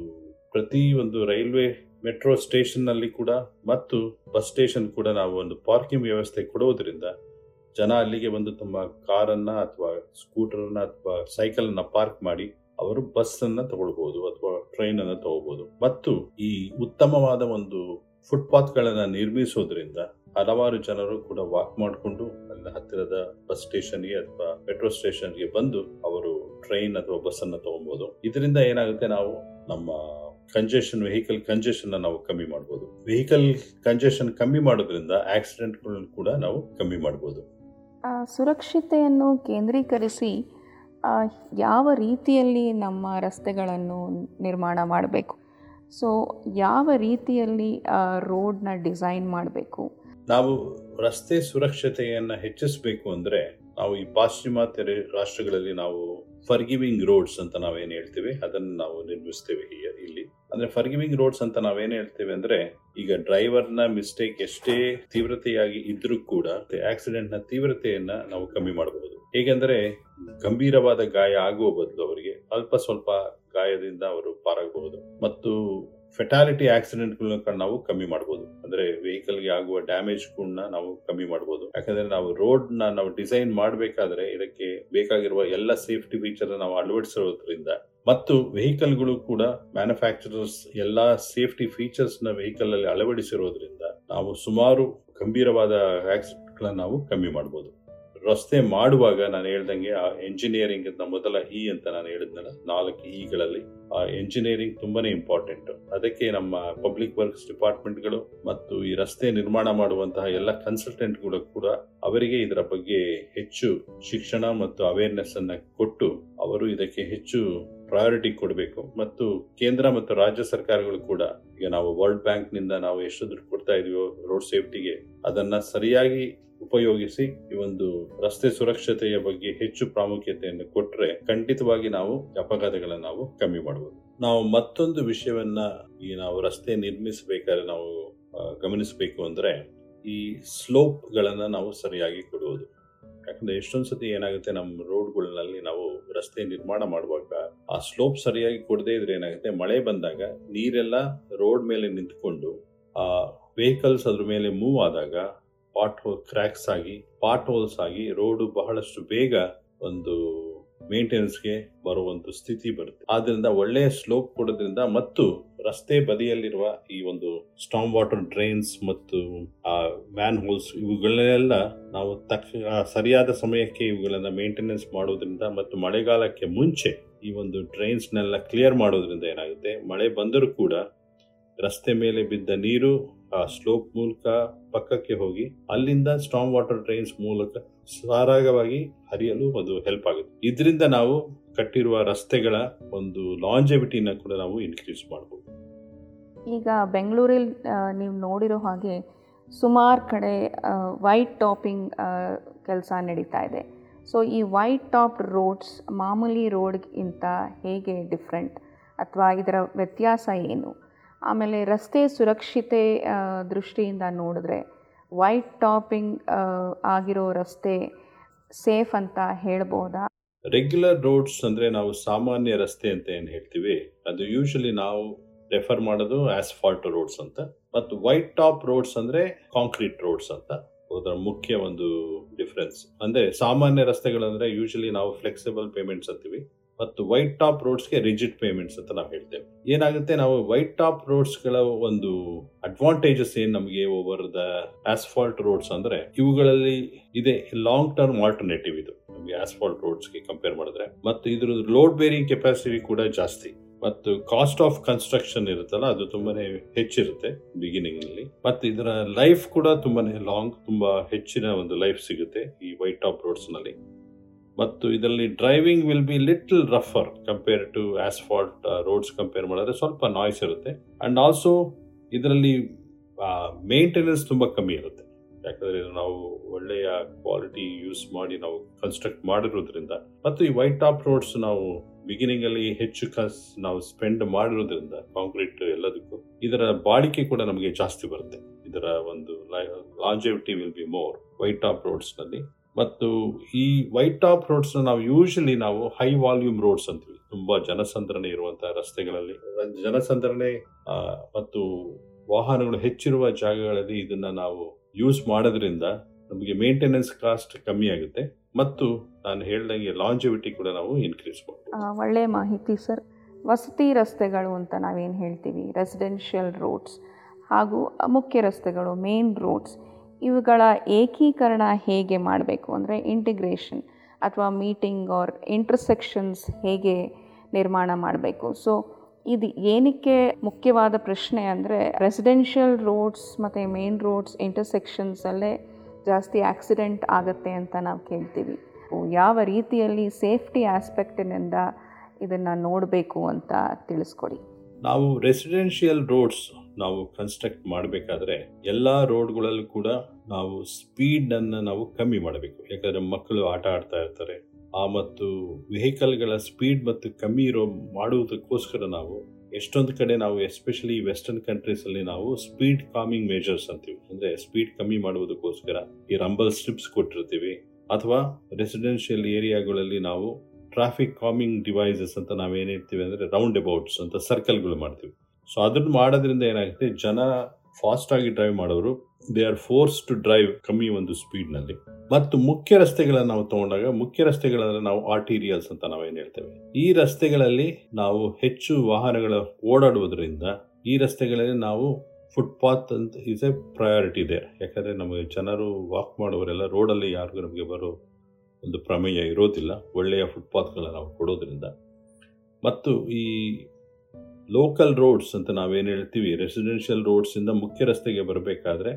ಪ್ರತಿ ಒಂದು ರೈಲ್ವೆ ಮೆಟ್ರೋ ಸ್ಟೇಷನ್ನಲ್ಲಿ ಕೂಡ ಮತ್ತು ಬಸ್ ಸ್ಟೇಷನ್ ಕೂಡ ನಾವು ಒಂದು ಪಾರ್ಕಿಂಗ್ ವ್ಯವಸ್ಥೆ ಕೊಡುವುದರಿಂದ ಜನ ಅಲ್ಲಿಗೆ ಬಂದು ತಮ್ಮ ಕಾರನ್ನು ಅಥವಾ ಸ್ಕೂಟರನ್ನು ಅಥವಾ ಸೈಕಲ್ ಅನ್ನ ಪಾರ್ಕ್ ಮಾಡಿ ಅವರು ಬಸ್ ಅನ್ನ ತಗೊಳ್ಬಹುದು ಅಥವಾ ಟ್ರೈನ್ ಅನ್ನ ತಗೋಬಹುದು. ಮತ್ತು ಈ ಉತ್ತಮವಾದ ಒಂದು ಫುಟ್ಪಾತ್ ಗಳನ್ನ ನಿರ್ಮಿಸೋದ್ರಿಂದ ಹಲವಾರು ಜನರು ಕೂಡ ವಾಕ್ ಮಾಡಿಕೊಂಡು ಅಲ್ಲಿ ಹತ್ತಿರದ ಬಸ್ ಸ್ಟೇಷನ್ಗೆ ಅಥವಾ ಮೆಟ್ರೋ ಸ್ಟೇಷನ್ಗೆ ಬಂದು ಅವರು ಟ್ರೈನ್ ಅಥವಾ ಬಸ್ ಅನ್ನ ತಗೊಬಹುದು ಇದರಿಂದ ಏನಾಗುತ್ತೆ ನಾವು ನಮ್ಮ ಕಂಜೆಷನ್ ವೆಹಿಕಲ್ ಕಂಜೆಷನ್ ನಾವು ಕಮ್ಮಿ ಮಾಡಬಹುದು ವೆಹಿಕಲ್ ಕಂಜೆಷನ್ ಕಮ್ಮಿ ಮಾಡೋದ್ರಿಂದ ಆಕ್ಸಿಡೆಂಟ್ ಕೂಡ ನಾವು ಕಮ್ಮಿ ಮಾಡಬಹುದು ಸುರಕ್ಷತೆಯನ್ನು ಕೇಂದ್ರೀಕರಿಸಿ ಯಾವ ರೀತಿಯಲ್ಲಿ ನಮ್ಮ ರಸ್ತೆಗಳನ್ನು ನಿರ್ಮಾಣ ಮಾಡಬೇಕು? ಸೊ ಯಾವ ರೀತಿಯಲ್ಲಿ ರೋಡ್ನ ಡಿಸೈನ್ ಮಾಡಬೇಕು? ನಾವು ರಸ್ತೆ ಸುರಕ್ಷತೆಯನ್ನು ಹೆಚ್ಚಿಸಬೇಕು ಅಂದ್ರೆ ನಾವು ಈ ಪಾಶ್ಚಿಮಾತ್ಯ ರಾಷ್ಟ್ರಗಳಲ್ಲಿ ನಾವು ಫರ್ಗಿವಿಂಗ್ ರೋಡ್ಸ್ ಅಂತ ನಾವೇನು ಹೇಳ್ತೇವೆ? ಅದನ್ನು ನಾವು ನಿರ್ಮಿಸ್ತೇವೆ ಇಲ್ಲಿ. ಅಂದ್ರೆ ಫರ್ಗಿವಿಂಗ್ ರೋಡ್ಸ್ ಅಂತ ನಾವೇನು ಹೇಳ್ತೇವೆ ಅಂದ್ರೆ ಈಗ ಡ್ರೈವರ್ನ ಮಿಸ್ಟೇಕ್ ಎಷ್ಟೇ ತೀವ್ರತೆಯಾಗಿ ಇದ್ರೂ ಕೂಡ ಆಕ್ಸಿಡೆಂಟ್ನ ತೀವ್ರತೆಯನ್ನ ನಾವು ಕಮ್ಮಿ ಮಾಡಬಹುದು ಹೇಗೆಂದ್ರೆ ಗಂಭೀರವಾದ ಗಾಯ ಆಗುವ ಬದಲು ಅವರಿಗೆ ಅಲ್ಪ ಸ್ವಲ್ಪ ಗಾಯದಿಂದ ಅವರು ಪಾರಾಗಬಹುದು ಮತ್ತು ಫೆಟಾಲಿಟಿ ಆಕ್ಸಿಡೆಂಟ್ ನಾವು ಕಮ್ಮಿ ಮಾಡಬಹುದು ಅಂದ್ರೆ ವೆಹಿಕಲ್ಗೆ ಆಗುವ ಡ್ಯಾಮೇಜ್ ಕೂಡ ನಾವು ಕಮ್ಮಿ ಮಾಡಬಹುದು ಯಾಕಂದ್ರೆ ನಾವು ರೋಡ್ನ ನಾವು ಡಿಸೈನ್ ಮಾಡಬೇಕಾದ್ರೆ ಇದಕ್ಕೆ ಬೇಕಾಗಿರುವ ಎಲ್ಲ ಸೇಫ್ಟಿ ಫೀಚರ್ ನಾವು ಅಳವಡಿಸಿರೋದ್ರಿಂದ ಮತ್ತು ವೆಹಿಕಲ್ಗಳು ಕೂಡ ಮ್ಯಾನುಫ್ಯಾಕ್ಚರರ್ಸ್ ಎಲ್ಲಾ ಸೇಫ್ಟಿ ಫೀಚರ್ಸ್ನ ವೆಹಿಕಲ್ ಅಲ್ಲಿ ಅಳವಡಿಸಿರೋದ್ರಿಂದ ನಾವು ಸುಮಾರು ಗಂಭೀರವಾದ ಆಕ್ಸಿಡೆಂಟ್ ಗಳನ್ನ ನಾವು ಕಮ್ಮಿ ಮಾಡಬಹುದು ರಸ್ತೆ ಮಾಡುವಾಗ ನಾನು ಹೇಳ್ದಂಗೆ ಆ ಎಂಜಿನಿಯರಿಂಗ್ ಮೊದಲ ಇ ಅಂತ ನಾನು ಹೇಳಿದ್ನಲ್ಲ, ನಾಲ್ಕು ಇಗಳಲ್ಲಿ ಆ ಎಂಜಿನಿಯರಿಂಗ್ ತುಂಬಾನೇ ಇಂಪಾರ್ಟೆಂಟ್ ಅದಕ್ಕೆ ನಮ್ಮ ಪಬ್ಲಿಕ್ ವರ್ಕ್ಸ್ ಡಿಪಾರ್ಟ್ಮೆಂಟ್ಗಳು ಮತ್ತು ಈ ರಸ್ತೆ ನಿರ್ಮಾಣ ಮಾಡುವಂತಹ ಎಲ್ಲ ಕನ್ಸಲ್ಟೆಂಟ್ಗಳು ಕೂಡ ಅವರಿಗೆ ಇದರ ಬಗ್ಗೆ ಹೆಚ್ಚು ಶಿಕ್ಷಣ ಮತ್ತು ಅವೇರ್ನೆಸ್ ಅನ್ನ ಕೊಟ್ಟು ಅವರು ಇದಕ್ಕೆ ಹೆಚ್ಚು ಪ್ರಯಾರಿಟಿ ಕೊಡಬೇಕು. ಮತ್ತು ಕೇಂದ್ರ ಮತ್ತು ರಾಜ್ಯ ಸರ್ಕಾರಗಳು ಕೂಡ ಈಗ ನಾವು ವರ್ಲ್ಡ್ ಬ್ಯಾಂಕ್ನಿಂದ ನಾವು ಎಷ್ಟು ದುಡ್ಡು ಕೊಡ್ತಾ ಇದೀವೋ ರೋಡ್ ಸೇಫ್ಟಿಗೆ ಅದನ್ನ ಸರಿಯಾಗಿ ಉಪಯೋಗಿಸಿ ಈ ಒಂದು ರಸ್ತೆ ಸುರಕ್ಷತೆಯ ಬಗ್ಗೆ ಹೆಚ್ಚು ಪ್ರಾಮುಖ್ಯತೆಯನ್ನು ಕೊಟ್ಟರೆ ಖಂಡಿತವಾಗಿ ನಾವು ಅಪಘಾತಗಳನ್ನು ನಾವು ಕಮ್ಮಿ ಮಾಡಬಹುದು ನಾವು ಮತ್ತೊಂದು ವಿಷಯವನ್ನ ಈ ನಾವು ರಸ್ತೆ ನಿರ್ಮಿಸಬೇಕಾದ್ರೆ ನಾವು ಗಮನಿಸಬೇಕು ಅಂದ್ರೆ ಈ ಸ್ಲೋಪ್ ಗಳನ್ನ ನಾವು ಸರಿಯಾಗಿ ಕೊಡುವುದು. ಯಾಕಂದ್ರೆ ಎಷ್ಟೊಂದು ಸತಿ ಏನಾಗುತ್ತೆ ನಮ್ಮ ರೋಡ್ಗಳಲ್ಲಿ ನಾವು ರಸ್ತೆ ನಿರ್ಮಾಣ ಮಾಡುವಾಗ ಆ ಸ್ಲೋಪ್ ಸರಿಯಾಗಿ ಕೊಡದೇ ಇದ್ರೆ ಏನಾಗುತ್ತೆ, ಮಳೆ ಬಂದಾಗ ನೀರೆಲ್ಲ ರೋಡ್ ಮೇಲೆ ನಿಂತ್ಕೊಂಡು ಆ ವೆಹಿಕಲ್ಸ್ ಅದ್ರ ಮೇಲೆ ಮೂವ್ ಆದಾಗ ಪಾಟ್ ಹೋಲ್ ಕ್ರ್ಯಾಕ್ಸ್ ಆಗಿ, ಪಾಟ್ ಹೋಲ್ಸ್ ಆಗಿ ರೋಡ್ ಬಹಳಷ್ಟು ಬೇಗ ಒಂದು ಮೇಂಟೆನೆನ್ಸ್ಗೆ ಬರುವಂತ ಸ್ಥಿತಿ ಬರುತ್ತೆ. ಆದ್ರಿಂದ ಒಳ್ಳೆಯ ಸ್ಲೋಪ್ ಕೊಡೋದ್ರಿಂದ ಮತ್ತು ರಸ್ತೆ ಬದಿಯಲ್ಲಿರುವ ಈ ಒಂದು ಸ್ಟಾಮ್ ವಾಟರ್ ಡ್ರೈನ್ಸ್ ಮತ್ತು, ಆ ಮ್ಯಾನ್ ಹೋಲ್ಸ್ ಇವುಗಳನ್ನೆಲ್ಲ ನಾವು ತಕ್ಕ ಸರಿಯಾದ ಸಮಯಕ್ಕೆ ಇವುಗಳನ್ನ ಮೇಂಟೆನೆನ್ಸ್ ಮಾಡೋದ್ರಿಂದ ಮತ್ತು ಮಳೆಗಾಲಕ್ಕೆ ಮುಂಚೆ ಈ ಒಂದು ಡ್ರೈನ್ಸ್ ನೆಲ್ಲ ಕ್ಲಿಯರ್ ಮಾಡೋದ್ರಿಂದ ಏನಾಗುತ್ತೆ? ಮಳೆ ಬಂದರೂ ಕೂಡ ರಸ್ತೆ ಮೇಲೆ ಬಿದ್ದ ನೀರು, ಆ ಸ್ಲೋಪ್ ಮೂಲಕ ಪಕ್ಕಕ್ಕೆ ಹೋಗಿ ಅಲ್ಲಿಂದ ಸ್ಟ್ರಾಂಗ್ ವಾಟರ್ ಡ್ರೈನ್ಸ್ ಮೂಲಕ ಸರಾಗವಾಗಿ ಹರಿಯಲು ಅದು ಹೆಲ್ಪ್ ಆಗುತ್ತೆ. ಇದರಿಂದ ನಾವು ಕಟ್ಟಿರುವ ರಸ್ತೆಗಳ ಒಂದು ಲಾಂಜೆವಿಟಿನ ಕೂಡ ನಾವು ಇನ್ಕ್ರೀಸ್ ಮಾಡಬಹುದು ಈಗ ಬೆಂಗಳೂರಲ್ಲಿ ನೀವು ನೋಡಿರೋ ಹಾಗೆ ಸುಮಾರು ಕಡೆ ವೈಟ್ ಟಾಪಿಂಗ್ ಕೆಲಸ ನಡೀತಾ ಇದೆ. ಸೊ ಈ ವೈಟ್ ಟಾಪ್ ರೋಡ್ಸ್ ಮಾಮೂಲಿ ರೋಡ್ಗಿಂತ ಹೇಗೆ ಡಿಫ್ರೆಂಟ್ ಅಥವಾ ಇದರ ವ್ಯತ್ಯಾಸ ಏನು? ಆಮೇಲೆ ರಸ್ತೆ ಸುರಕ್ಷತೆ ದೃಷ್ಟಿಯಿಂದ ನೋಡಿದ್ರೆ ವೈಟ್ ಟಾಪಿಂಗ್ ಆಗಿರೋ ರಸ್ತೆ ಸೇಫ್ ಅಂತ ಹೇಳ್ಬೋದಾ? ರೆಗ್ಯುಲರ್ ರೋಡ್ಸ್ ಅಂದರೆ ನಾವು ಸಾಮಾನ್ಯ ರಸ್ತೆ ಅಂತ ಏನು ಹೇಳ್ತೀವಿ? ಅದು ಯೂಶಲಿ ನಾವು ರೆಫರ್ ಮಾಡೋದು ಆಸ್ಫಾಲ್ಟ್ ರೋಡ್ಸ್ ಅಂತ. ಮತ್ತು ವೈಟ್ ಟಾಪ್ ರೋಡ್ಸ್ ಅಂದರೆ ಕಾಂಕ್ರೀಟ್ ರೋಡ್ಸ್ ಅಂತ. ಅದರ ಮುಖ್ಯ ಒಂದು ಡಿಫ್ರೆನ್ಸ್ ಅಂದರೆ ಸಾಮಾನ್ಯ ರಸ್ತೆಗಳಂದರೆ ಯೂಶಲಿ ನಾವು ಫ್ಲೆಕ್ಸಿಬಲ್ ಪೇಮೆಂಟ್ಸ್ ಅಂತೀವಿ. ಮತ್ತು ವೈಟ್ ಟಾಪ್ ರೋಡ್ಸ್ಗೆ ರಿಜಿಡ್ ಪೇಮೆಂಟ್ಸ್ ಅಂತ ನಾವು ಹೇಳ್ತೇವೆ. ಏನಾಗುತ್ತೆ? ನಾವು ವೈಟ್ ಟಾಪ್ ರೋಡ್ಸ್ಗಳ ಒಂದು ಅಡ್ವಾಂಟೇಜಸ್ ಏನು ನಮಗೆ ಓವರ್ ದ ಆಸ್ಫಾಲ್ಟ್ ರೋಡ್ಸ್ ಅಂದ್ರೆ, ಇವುಗಳಲ್ಲಿ ಇದೆ ಲಾಂಗ್ ಟರ್ಮ್ ಆಲ್ಟರ್ನೇಟಿವ್ ಇದು. ನಮಗೆ ಆಸ್ಫಾಲ್ಟ್ ರೋಡ್ಸ್ಗೆ ಕಂಪೇರ್ ಮಾಡಿದ್ರೆ. ಮತ್ತು ಇದ್ರ ಲೋಡ್ ಬೇರಿಂಗ್ ಕೆಪಾಸಿಟಿ ಕೂಡ ಜಾಸ್ತಿ. ಮತ್ತು ಕಾಸ್ಟ್ ಆಫ್ ಕನ್ಸ್ಟ್ರಕ್ಷನ್ ಇರುತ್ತಲ್ಲ, ಅದು ತುಂಬಾನೇ ಹೆಚ್ಚಿರುತ್ತೆ ಬಿಗಿನಿಂಗ್ನಲ್ಲಿ ಮತ್ತು ಇದರ ಲೈಫ್ ಕೂಡ ತುಂಬಾನೇ ಲಾಂಗ್ ತುಂಬಾ ಹೆಚ್ಚಿನ ಒಂದು ಲೈಫ್ ಸಿಗುತ್ತೆ ಈ ವೈಟ್ ಟಾಪ್ ರೋಡ್ಸ್ನಲ್ಲಿ. ಮತ್ತು ಇದರಲ್ಲಿ driving will be little ರಫರ್ compare to asphalt roads compare ಮಾಡಿದ್ರೆ ಸ್ವಲ್ಪ ನಾಯ್ಸ್ ಇರುತ್ತೆ. ಅಂಡ್ ಆಲ್ಸೋ ಇದರಲ್ಲಿ ಮೇಂಟೆನೆನ್ಸ್ ತುಂಬ ಕಮ್ಮಿ ಇರುತ್ತೆ. ಯಾಕಂದ್ರೆ ನಾವು ಒಳ್ಳೆಯ ಕ್ವಾಲಿಟಿ ಯೂಸ್ ಮಾಡಿ ನಾವು ಕನ್ಸ್ಟ್ರಕ್ಟ್ ಮಾಡಿರೋದ್ರಿಂದ, ಮತ್ತು ಈ ವೈಟ್ ಟಾಪ್ ರೋಡ್ಸ್ ನಾವು ಬಿಗಿನಿಂಗ್ ಅಲ್ಲಿ ಹೆಚ್ಚು ಕಸ್, ನಾವು ಸ್ಪೆಂಡ್ ಮಾಡಿರೋದ್ರಿಂದ ಕಾಂಕ್ರೀಟ್ ಎಲ್ಲದಕ್ಕೂ, ಇದರ ಬಾಳಿಕೆ ಕೂಡ ನಮಗೆ ಜಾಸ್ತಿ ಬರುತ್ತೆ. ಇದರ ಒಂದು longevity will be more white top ರೋಡ್ಸ್ನಲ್ಲಿ. ಮತ್ತು ಈ ವೈಟ್ ಟಾಪ್ ರೋಡ್ಸ್ ನಾವು ಯೂಶಲಿ ನಾವು ಹೈ ವಾಲ್ಯೂಮ್ ರೋಡ್ಸ್ ಅಂತೀವಿ. ತುಂಬಾ ಜನಸಂದ್ರಣೆ ಇರುವಂತಹ ರಸ್ತೆಗಳಲ್ಲಿ. ಜನಸಂದ್ರಣೆ ಮತ್ತು ವಾಹನಗಳು ಹೆಚ್ಚಿರುವ ಜಾಗಗಳಲ್ಲಿ ಇದನ್ನ ನಾವು ಯೂಸ್ ಮಾಡೋದ್ರಿಂದ ನಮಗೆ ಮೇಂಟೆನೆನ್ಸ್ ಕಾಸ್ಟ್ ಕಮ್ಮಿ ಆಗುತ್ತೆ. ಮತ್ತು ನಾನು ಹೇಳ್ದಂಗೆ ಲಾಂಜಿವಿಟಿ ಕೂಡ ನಾವು ಇನ್ಕ್ರೀಸ್ ಮಾಡ್ತೀವಿ ಒಳ್ಳೆ ಒಳ್ಳೆಯ ಮಾಹಿತಿ ಸರ್. ವಸತಿ ರಸ್ತೆಗಳು ಅಂತ ನಾವೇನು ಹೇಳ್ತೀವಿ? ರೆಸಿಡೆನ್ಷಿಯಲ್ ರೋಡ್ಸ್ ಹಾಗೂ ಮುಖ್ಯ ರಸ್ತೆಗಳು ಮೇನ್ ರೋಡ್ಸ್ ಇವುಗಳ ಏಕೀಕರಣ ಹೇಗೆ ಮಾಡಬೇಕು ಅಂದರೆ ಇಂಟಿಗ್ರೇಷನ್ ಅಥವಾ ಮೀಟಿಂಗ್ ಆರ್ ಇಂಟರ್ಸೆಕ್ಷನ್ಸ್ ಹೇಗೆ ನಿರ್ಮಾಣ ಮಾಡಬೇಕು? ಸೊ ಇದು ಏನಕ್ಕೆ ಮುಖ್ಯವಾದ ಪ್ರಶ್ನೆ ಅಂದರೆ ರೆಸಿಡೆನ್ಷಿಯಲ್ ರೋಡ್ಸ್ ಮತ್ತು ಮೇನ್ ರೋಡ್ಸ್ ಇಂಟರ್ಸೆಕ್ಷನ್ಸಲ್ಲೇ ಜಾಸ್ತಿ ಆಕ್ಸಿಡೆಂಟ್ ಆಗುತ್ತೆ ಅಂತ ನಾವು ಕೇಳ್ತೀವಿ. ಯಾವ ರೀತಿಯಲ್ಲಿ ಸೇಫ್ಟಿ ಆಸ್ಪೆಕ್ಟಿನಿಂದ ಇದನ್ನು ನೋಡಬೇಕು ಅಂತ ತಿಳಿಸ್ಕೊಡಿ. ನಾವು ರೆಸಿಡೆನ್ಷಿಯಲ್ ರೋಡ್ಸ್ ನಾವು ಕನ್ಸ್ಟ್ರಕ್ಟ್ ಮಾಡಬೇಕಾದ್ರೆ ಎಲ್ಲ ರೋಡ್ಗಳಲ್ಲೂ ಕೂಡ ನಾವು ಸ್ಪೀಡ್ ಅನ್ನು ನಾವು ಕಮ್ಮಿ ಮಾಡಬೇಕು. ಯಾಕಂದ್ರೆ ಮಕ್ಕಳು ಆಟ ಆಡ್ತಾ ಇರ್ತಾರೆ. ಆ ಮತ್ತು ವೆಹಿಕಲ್ಗಳ ಸ್ಪೀಡ್ ಮತ್ತು ಕಮ್ಮಿ ಇರೋ ಮಾಡುವುದಕ್ಕೋಸ್ಕರ ನಾವು ಎಷ್ಟೊಂದು ಕಡೆ ನಾವು ಎಸ್ಪೆಷಲಿ ವೆಸ್ಟರ್ನ್ ಕಂಟ್ರೀಸ್ ಅಲ್ಲಿ ನಾವು ಸ್ಪೀಡ್ ಕಾಮಿಂಗ್ ಮೇಜರ್ಸ್ ಅಂತೀವಿ. ಅಂದ್ರೆ ಸ್ಪೀಡ್ ಕಮ್ಮಿ ಮಾಡುವುದಕ್ಕೋಸ್ಕರ ಈ ರಂಬಲ್ ಸ್ಟ್ರಿಪ್ಸ್ ಕೊಟ್ಟಿರ್ತೀವಿ. ಅಥವಾ ರೆಸಿಡೆನ್ಷಿಯಲ್ ಏರಿಯಾಗಳಲ್ಲಿ ನಾವು ಟ್ರಾಫಿಕ್ ಕಾಮಿಂಗ್ ಡಿವೈಸಸ್ ಅಂತ ನಾವೇನಿರ್ತೀವಿ ಅಂದರೆ ಅಂದ್ರೆ ರೌಂಡ್ ಅಬೌಟ್ಸ್ ಅಂತ ಸರ್ಕಲ್ಗಳು ಮಾಡ್ತೀವಿ. ಸೊ ಅದನ್ನ ಮಾಡೋದ್ರಿಂದ ಏನಾಗುತ್ತೆ? ಜನ ಫಾಸ್ಟ್ ಆಗಿ ಡ್ರೈವ್ ಮಾಡೋರು they are forced to drive ಕಮ್ಮಿ ಒಂದು ಸ್ಪೀಡ್ನಲ್ಲಿ ಮತ್ತು ಮುಖ್ಯ ರಸ್ತೆಗಳನ್ನು ನಾವು ತಗೊಂಡಾಗ, ಮುಖ್ಯ ರಸ್ತೆಗಳನ್ನ ನಾವು ಆರ್ಟೀರಿಯಲ್ಸ್ ಅಂತ ನಾವೇನ್ ಹೇಳ್ತೇವೆ? ಈ ರಸ್ತೆಗಳಲ್ಲಿ ನಾವು ಹೆಚ್ಚು ವಾಹನಗಳ ಓಡಾಡುವುದರಿಂದ, ಈ ರಸ್ತೆಗಳಲ್ಲಿ ನಾವು ಫುಟ್ಪಾತ್ ಅಂತ ಇಸ್ ಎ ಪ್ರಯಾರಿಟಿ ಇದೆ ಯಾಕಂದ್ರೆ ನಮಗೆ ಜನರು ವಾಕ್ ಮಾಡುವವರೆಲ್ಲ ರೋಡಲ್ಲಿ ಯಾರಿಗೂ ನಮಗೆ ಬರೋ ಒಂದು ಪ್ರಮೇಯ ಇರೋದಿಲ್ಲ. ಒಳ್ಳೆಯ ಫುಟ್ಪಾತ್ಗಳನ್ನು ನಾವು ಕೊಡೋದ್ರಿಂದ. ಮತ್ತು ಈ ಲೋಕಲ್ ರೋಡ್ಸ್ ಅಂತ ನಾವೇನು ಹೇಳ್ತೀವಿ? ರೆಸಿಡೆನ್ಷಿಯಲ್ ರೋಡ್ಸಿಂದ ಮುಖ್ಯ ರಸ್ತೆಗೆ ಬರಬೇಕಾದ್ರೆ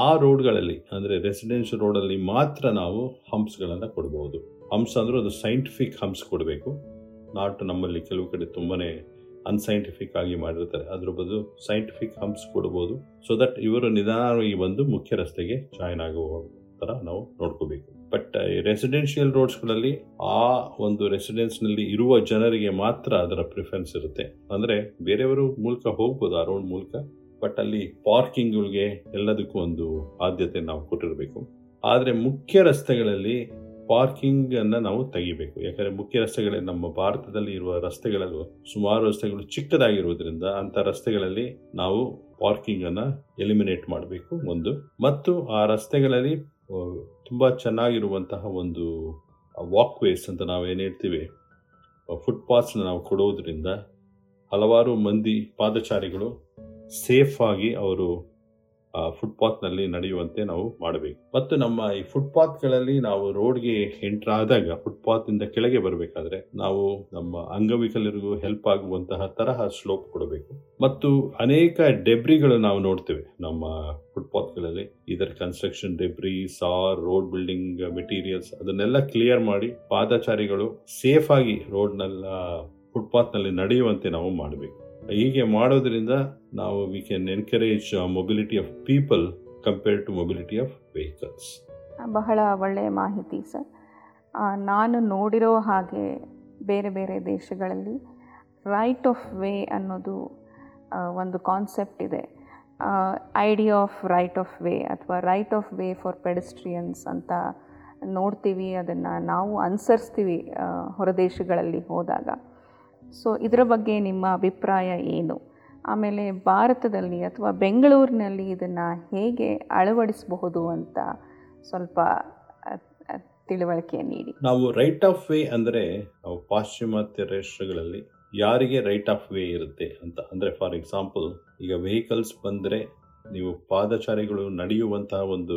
ಆ ರೋಡ್ಗಳಲ್ಲಿ ಅಂದರೆ ರೆಸಿಡೆನ್ಷಿಯಲ್ ರೋಡಲ್ಲಿ ಮಾತ್ರ ನಾವು ಹಂಪ್ಸ್ಗಳನ್ನು ಕೊಡಬಹುದು ಹಂಪ್ಸ್ ಅಂದರೆ ಅದು ಸೈಂಟಿಫಿಕ್ ಹಂಪ್ಸ್ ಕೊಡಬೇಕು. ನಾಟ್ ನಮ್ಮಲ್ಲಿ ಕೆಲವು ಕಡೆ ತುಂಬಾ ಅನ್ಸೈಂಟಿಫಿಕ್ ಆಗಿ ಮಾಡಿರ್ತಾರೆ. ಅದ್ರ ಬದಲು ಸೈಂಟಿಫಿಕ್ ಹಂಪ್ಸ್ ಕೊಡಬಹುದು ಸೊ ದಟ್ ಇವರು ನಿಧಾನವಾಗಿ ಬಂದು ಮುಖ್ಯ ರಸ್ತೆಗೆ ಜಾಯ್ನ್ ಆಗುವ ಥರ ನಾವು ನೋಡ್ಕೋಬೇಕು. ಬಟ್ ರೆಸಿಡೆನ್ಷಿಯಲ್ ರೋಡ್ಸ್ಗಳಲ್ಲಿ ಆ ಒಂದು ರೆಸಿಡೆನ್ಸ್ನಲ್ಲಿ ಇರುವ ಜನರಿಗೆ ಮಾತ್ರ ಅದರ ಪ್ರಿಫರೆನ್ಸ್ ಇರುತ್ತೆ. ಅಂದರೆ ಬೇರೆಯವರು ಮೂಲಕ ಹೋಗ್ಬೋದು ಆ ರೋಡ್ ಮೂಲಕ. ಬಟ್ ಅಲ್ಲಿ ಪಾರ್ಕಿಂಗ್ಗಳಿಗೆ ಎಲ್ಲದಕ್ಕೂ ಒಂದು ಆದ್ಯತೆ ನಾವು ಕೊಟ್ಟಿರಬೇಕು. ಆದರೆ ಮುಖ್ಯ ರಸ್ತೆಗಳಲ್ಲಿ ಪಾರ್ಕಿಂಗನ್ನು ನಾವು ತೆಗಿಬೇಕು. ಯಾಕಂದರೆ ಮುಖ್ಯ ರಸ್ತೆಗಳಲ್ಲಿ ನಮ್ಮ ಭಾರತದಲ್ಲಿ ಇರುವ ರಸ್ತೆಗಳಲ್ಲೂ ಸುಮಾರು ರಸ್ತೆಗಳು ಚಿಕ್ಕದಾಗಿರುವುದರಿಂದ ಅಂಥ ರಸ್ತೆಗಳಲ್ಲಿ ನಾವು ಪಾರ್ಕಿಂಗನ್ನು ಎಲಿಮಿನೇಟ್ ಮಾಡಬೇಕು ಒಂದು. ಮತ್ತು ಆ ರಸ್ತೆಗಳಲ್ಲಿ ತುಂಬಾ ಚೆನ್ನಾಗಿರುವಂತಹ ಒಂದು ವಾಕ್ವೇಸ್ ಅಂತ ನಾವು ಏನು ಹೇಳ್ತೀವಿ ಫುಟ್ಪಾತ್ಸ್ನ ನಾವು ಕೊಡೋದ್ರಿಂದ ಹಲವಾರು ಮಂದಿ ಪಾದಚಾರಿಗಳು ಸೇಫಾಗಿ ಅವರು ಫುಟ್ಪಾತ್ನಲ್ಲಿ ನಡೆಯುವಂತೆ ನಾವು ಮಾಡಬೇಕು. ಮತ್ತು ನಮ್ಮ ಈ ಫುಟ್ಪಾತ್ಗಳಲ್ಲಿ ನಾವು ರೋಡ್ಗೆ ಎಂಟರ್ ಆದಾಗ ಫುಟ್ಪಾತ್ ಇಂದ ಕೆಳಗೆ ಬರಬೇಕಾದ್ರೆ ನಾವು ನಮ್ಮ ಅಂಗವಿಕಲರಿಗೂ ಹೆಲ್ಪ್ ಆಗುವಂತಹ ತರಹ ಸ್ಲೋಪ್ ಕೊಡಬೇಕು. ಮತ್ತು ಅನೇಕ ಡೆಬ್ರಿಗಳು ನಾವು ನೋಡ್ತೇವೆ ನಮ್ಮ ಫುಟ್ಪಾತ್ಗಳಲ್ಲಿ ಇದರ construction debris sir road building materials ಅದನ್ನೆಲ್ಲ ಕ್ಲಿಯರ್ ಮಾಡಿ ಪಾದಚಾರಿಗಳು ಸೇಫ್ ಆಗಿ ರೋಡ್ನೆಲ್ಲ ಫುಟ್ಪಾತ್ನಲ್ಲಿ ನಡೆಯುವಂತೆ ನಾವು ಮಾಡಬೇಕು. ಹೀಗೆ ಮಾಡೋದ್ರಿಂದ ನಾವು we can encourage mobility of people compared to mobility of vehicles ಬಹಳ ಒಳ್ಳೆಯ ಮಾಹಿತಿ, ಸರ್. ನಾನು ನೋಡಿರೋ ಹಾಗೆ ಬೇರೆ ಬೇರೆ ದೇಶಗಳಲ್ಲಿ ರೈಟ್ ಆಫ್ ವೇ ಅನ್ನೋದು ಒಂದು ಕಾನ್ಸೆಪ್ಟ್ ಇದೆ. Idea of right of way ಅಥವಾ right of way for pedestrians ಅಂತ ನೋಡ್ತೀವಿ, ಅದನ್ನು ನಾವು ಅನುಸರಿಸ್ತೀವಿ ಹೊರದೇಶಗಳಲ್ಲಿ ಹೋದಾಗ. ಸೊ ಇದರ ಬಗ್ಗೆ ನಿಮ್ಮ ಅಭಿಪ್ರಾಯ ಏನು? ಆಮೇಲೆ ಭಾರತದಲ್ಲಿ ಅಥವಾ ಬೆಂಗಳೂರಿನಲ್ಲಿ ಇದನ್ನು ಹೇಗೆ ಅಳವಡಿಸಬಹುದು ಅಂತ ಸ್ವಲ್ಪ ತಿಳುವಳಿಕೆ ನೀಡಿ. ನಾವು ರೈಟ್ ಆಫ್ ವೇ ಅಂದರೆ ಪಾಶ್ಚಿಮಾತ್ಯ ರಾಷ್ಟ್ರಗಳಲ್ಲಿ ಯಾರಿಗೆ ರೈಟ್ ಆಫ್ ವೇ ಇರುತ್ತೆ ಅಂತ, ಅಂದರೆ ಫಾರ್ ಎಕ್ಸಾಂಪಲ್ ಈಗ ವೆಹಿಕಲ್ಸ್ ಬಂದರೆ ನೀವು ಪಾದಚಾರಿಗಳು ನಡೆಯುವಂತಹ ಒಂದು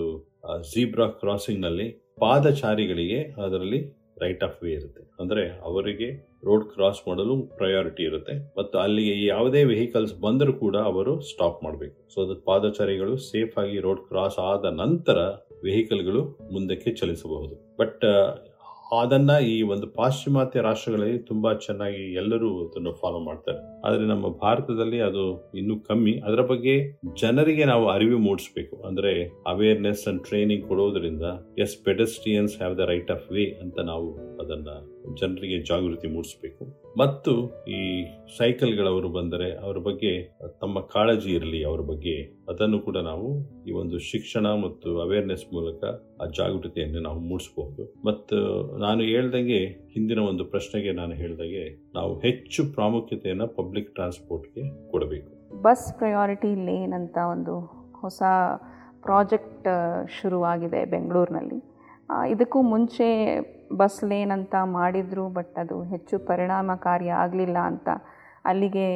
ಜೀಬ್ರಾ ಕ್ರಾಸಿಂಗ್ನಲ್ಲಿ ಪಾದಚಾರಿಗಳಿಗೆ ಅದರಲ್ಲಿ ರೈಟ್ ಆಫ್ ವೇ ಇರುತ್ತೆ. ಅಂದರೆ ಅವರಿಗೆ ರೋಡ್ ಕ್ರಾಸ್ ಮಾಡಲು ಪ್ರಯಾರಿಟಿ ಇರುತ್ತೆ. ಮತ್ತು ಅಲ್ಲಿಗೆ ಯಾವುದೇ ವೆಹಿಕಲ್ಸ್ ಬಂದರೂ ಕೂಡ ಅವರು ಸ್ಟಾಪ್ ಮಾಡಬೇಕು. ಸೊ ಅದು ಪಾದಚಾರಿಗಳು ಸೇಫ್ ಆಗಿ ರೋಡ್ ಕ್ರಾಸ್ ಆದ ನಂತರ ವೆಹಿಕಲ್ಗಳು ಮುಂದಕ್ಕೆ ಚಲಿಸಬಹುದು. ಬಟ್ ಅದನ್ನ ಈ ಒಂದು ಪಾಶ್ಚಿಮಾತ್ಯ ರಾಷ್ಟ್ರಗಳಲ್ಲಿ ತುಂಬಾ ಚೆನ್ನಾಗಿ ಎಲ್ಲರೂ ಅದನ್ನು ಫಾಲೋ ಮಾಡ್ತಾರೆ. ಆದರೆ ನಮ್ಮ ಭಾರತದಲ್ಲಿ ಅದು ಇನ್ನೂ ಕಮ್ಮಿ. ಅದರ ಬಗ್ಗೆ ಜನರಿಗೆ ನಾವು ಅರಿವು ಮೂಡಿಸ್ಬೇಕು. ಅಂದ್ರೆ ಅವೇರ್ನೆಸ್ ಅಂಡ್ ಟ್ರೈನಿಂಗ್ ಕೊಡೋದ್ರಿಂದ as pedestrians have the right of way ಅಂತ ನಾವು ಅದನ್ನ ಜನರಿಗೆ ಜಾಗೃತಿ ಮೂಡಿಸಬೇಕು. ಮತ್ತು ಈ ಸೈಕಲ್ಗಳವರು ಬಂದರೆ ಅವರ ಬಗ್ಗೆ, ತಮ್ಮ ಕಾಳಜಿ ಇರಲಿ ಅವರ ಬಗ್ಗೆ, ಅದನ್ನು ಕೂಡ ನಾವು ಈ ಒಂದು ಶಿಕ್ಷಣ ಮತ್ತು ಅವೇರ್ನೆಸ್ ಮೂಲಕ ಆ ಜಾಗೃತಿಯನ್ನು ನಾವು ಮೂಡಿಸಬಹುದು. ಮತ್ತು ನಾನು ಹೇಳ್ದಂಗೆ ಹಿಂದಿನ ಒಂದು ಪ್ರಶ್ನೆಗೆ ನಾನು ಹೇಳ್ದಂಗೆ ನಾವು ಹೆಚ್ಚು ಪ್ರಾಮುಖ್ಯತೆಯನ್ನು ಪಬ್ಲಿಕ್ ಟ್ರಾನ್ಸ್ಪೋರ್ಟ್ಗೆ ಕೊಡಬೇಕು. ಬಸ್ ಪ್ರಯಾರಿಟಿ ಲೇನ್ ಅಂತ ಒಂದು ಹೊಸ ಪ್ರಾಜೆಕ್ಟ್ ಶುರುವಾಗಿದೆ ಬೆಂಗಳೂರಿನಲ್ಲಿ. ಇದಕ್ಕೂ ಮುಂಚೆ ಬಸ್ ಲೇನ್ ಅಂತ ಮಾಡಿದರು, ಬಟ್ ಅದು ಹೆಚ್ಚು ಪರಿಣಾಮಕಾರಿ ಆಗಲಿಲ್ಲ ಅಂತ ಅಲ್ಲಿಗೆ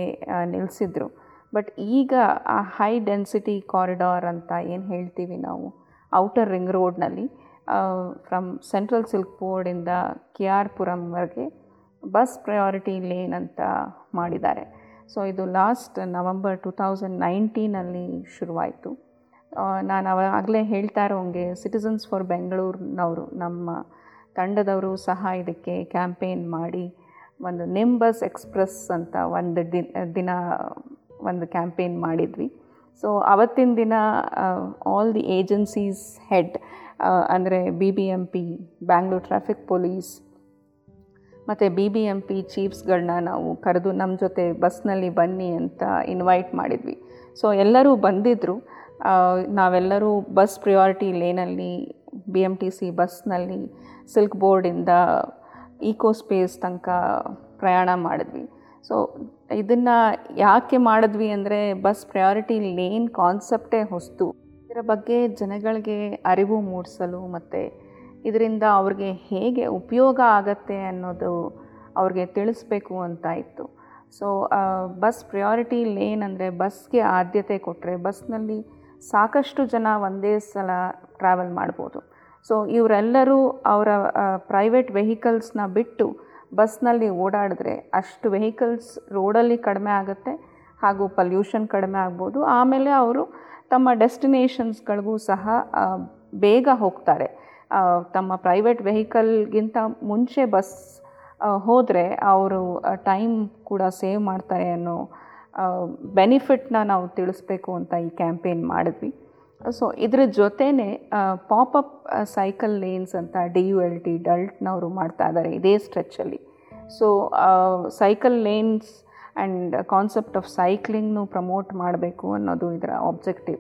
ನಿಲ್ಲಿಸಿದ್ರು ಬಟ್ ಈಗ ಆ ಹೈ ಡೆನ್ಸಿಟಿ ಕಾರಿಡಾರ್ ಅಂತ ಏನು ಹೇಳ್ತೀವಿ ನಾವು, ಔಟರ್ ರಿಂಗ್ ರೋಡ್ನಲ್ಲಿ ಫ್ರಮ್ ಸೆಂಟ್ರಲ್ ಸಿಲ್ಕ್ ಬೋರ್ಡಿಂದ ಕೆ ಆರ್ ಪುರಂವರೆಗೆ ಬಸ್ ಪ್ರಯಾರಿಟಿ ಲೇನ್ ಅಂತ ಮಾಡಿದ್ದಾರೆ. ಸೊ, ಇದು ಲಾಸ್ಟ್ ನವಂಬರ್ ಟು ತೌಸಂಡ್ ನೈನ್ಟೀನಲ್ಲಿ ಶುರುವಾಯಿತು. ನಾನು ಅವಾಗಲೇ ಹೇಳ್ತಾ ಇರೋಂಗೆ, ಸಿಟಿಸನ್ಸ್ ಫಾರ್ ಬೆಂಗಳೂರಿನವರು ನಮ್ಮ ತಂಡದವರು ಸಹ ಇದಕ್ಕೆ ಕ್ಯಾಂಪೇನ್ ಮಾಡಿ ಒಂದು ನಿಂಬಸ್ ಎಕ್ಸ್ಪ್ರೆಸ್ ಅಂತ ಒಂದು ದಿನ ಒಂದು ಕ್ಯಾಂಪೇನ್ ಮಾಡಿದ್ವಿ. ಸೊ ಅವತ್ತಿನ ದಿನ ಆಲ್ ದಿ ಏಜೆನ್ಸೀಸ್ ಹೆಡ್ ಅಂದರೆ B B M P Bangalore traffic police ಮತ್ತು ಬಿ ಬಿ ಎಂ ಪಿ ಚೀಫ್ಸ್ಗಳನ್ನ ನಾವು ಕರೆದು ನಮ್ಮ ಜೊತೆ ಬಸ್ನಲ್ಲಿ ಬನ್ನಿ ಅಂತ ಇನ್ವೈಟ್ ಮಾಡಿದ್ವಿ. ಸೊ ಎಲ್ಲರೂ ಬಂದಿದ್ದರು ನಾವೆಲ್ಲರೂ ಬಸ್ ಪ್ರಿಯಾರಿಟಿ ಲೇನಲ್ಲಿ ಬಿ ಎಂ ಟಿ ಸಿ ಬಸ್ನಲ್ಲಿ ಸಿಲ್ಕ್ ಬೋರ್ಡಿಂದ ಈಕೋ ಸ್ಪೇಸ್ ತನಕ ಪ್ರಯಾಣ ಮಾಡಿದ್ವಿ. ಸೊ ಇದನ್ನು ಯಾಕೆ ಮಾಡಿದ್ವಿ ಅಂದರೆ ಬಸ್ ಪ್ರಯಾರಿಟಿ ಲೇನ್ ಕಾನ್ಸೆಪ್ಟೇ ಹೊಸ್ತು. ಇದರ ಬಗ್ಗೆ ಜನಗಳಿಗೆ ಅರಿವು ಮೂಡಿಸಲು ಮತ್ತು ಇದರಿಂದ ಅವ್ರಿಗೆ ಹೇಗೆ ಉಪಯೋಗ ಆಗತ್ತೆ ಅನ್ನೋದು ಅವ್ರಿಗೆ ತಿಳಿಸ್ಬೇಕು ಅಂತ ಇತ್ತು. ಸೊ ಬಸ್ ಪ್ರಿಯಾರಿಟಿ ಲೇನ್ ಅಂದರೆ ಬಸ್ಗೆ ಆದ್ಯತೆ ಕೊಟ್ಟರೆ ಬಸ್ನಲ್ಲಿ ಸಾಕಷ್ಟು ಜನ ಒಂದೇ ಸಲ ಟ್ರಾವೆಲ್ ಮಾಡ್ಬೋದು. ಸೊ ಇವರೆಲ್ಲರೂ ಅವರ ಪ್ರೈವೇಟ್ ವೆಹಿಕಲ್ಸ್ನ ಬಿಟ್ಟು ಬಸ್ನಲ್ಲಿ ಓಡಾಡಿದ್ರೆ ಅಷ್ಟು ವೆಹಿಕಲ್ಸ್ ರೋಡಲ್ಲಿ ಕಡಿಮೆ ಆಗುತ್ತೆ ಹಾಗೂ ಪಲ್ಯೂಷನ್ ಕಡಿಮೆ ಆಗ್ಬೋದು. ಆಮೇಲೆ ಅವರು ತಮ್ಮ ಡೆಸ್ಟಿನೇಷನ್ಸ್ಗಳಿಗೂ ಸಹ ಬೇಗ ಹೋಗ್ತಾರೆ. ತಮ್ಮ ಪ್ರೈವೇಟ್ ವೆಹಿಕಲ್ಗಿಂತ ಮುಂಚೆ ಬಸ್ ಹೋದರೆ ಅವರು ಟೈಮ್ ಕೂಡ ಸೇವ್ ಮಾಡ್ತಾರೆ ಅನ್ನೋ ಬೆನಿಫಿಟ್ನ ನಾವು ತಿಳಿಸ್ಬೇಕು ಅಂತ ಈ ಕ್ಯಾಂಪೇನ್ ಮಾಡಿದ್ವಿ. ಸೊ ಇದ್ರ ಜೊತೆನೇ ಪಾಪಪ್ ಸೈಕಲ್ ಲೇನ್ಸ್ ಅಂತ ಡಿ ಯು ಎಲ್ ಟಿ ಡಲ್ಟ್ನವರು ಮಾಡ್ತಾ ಇದ್ದಾರೆ ಇದೇ ಸ್ಟ್ರೆಚ್ಚಲ್ಲಿ so cycle lanes and concept of ಸೈಕ್ಲಿಂಗ್ನು promote ಮಾಡಬೇಕು ಅನ್ನೋದು ಇದರ ಆಬ್ಜೆಕ್ಟಿವ್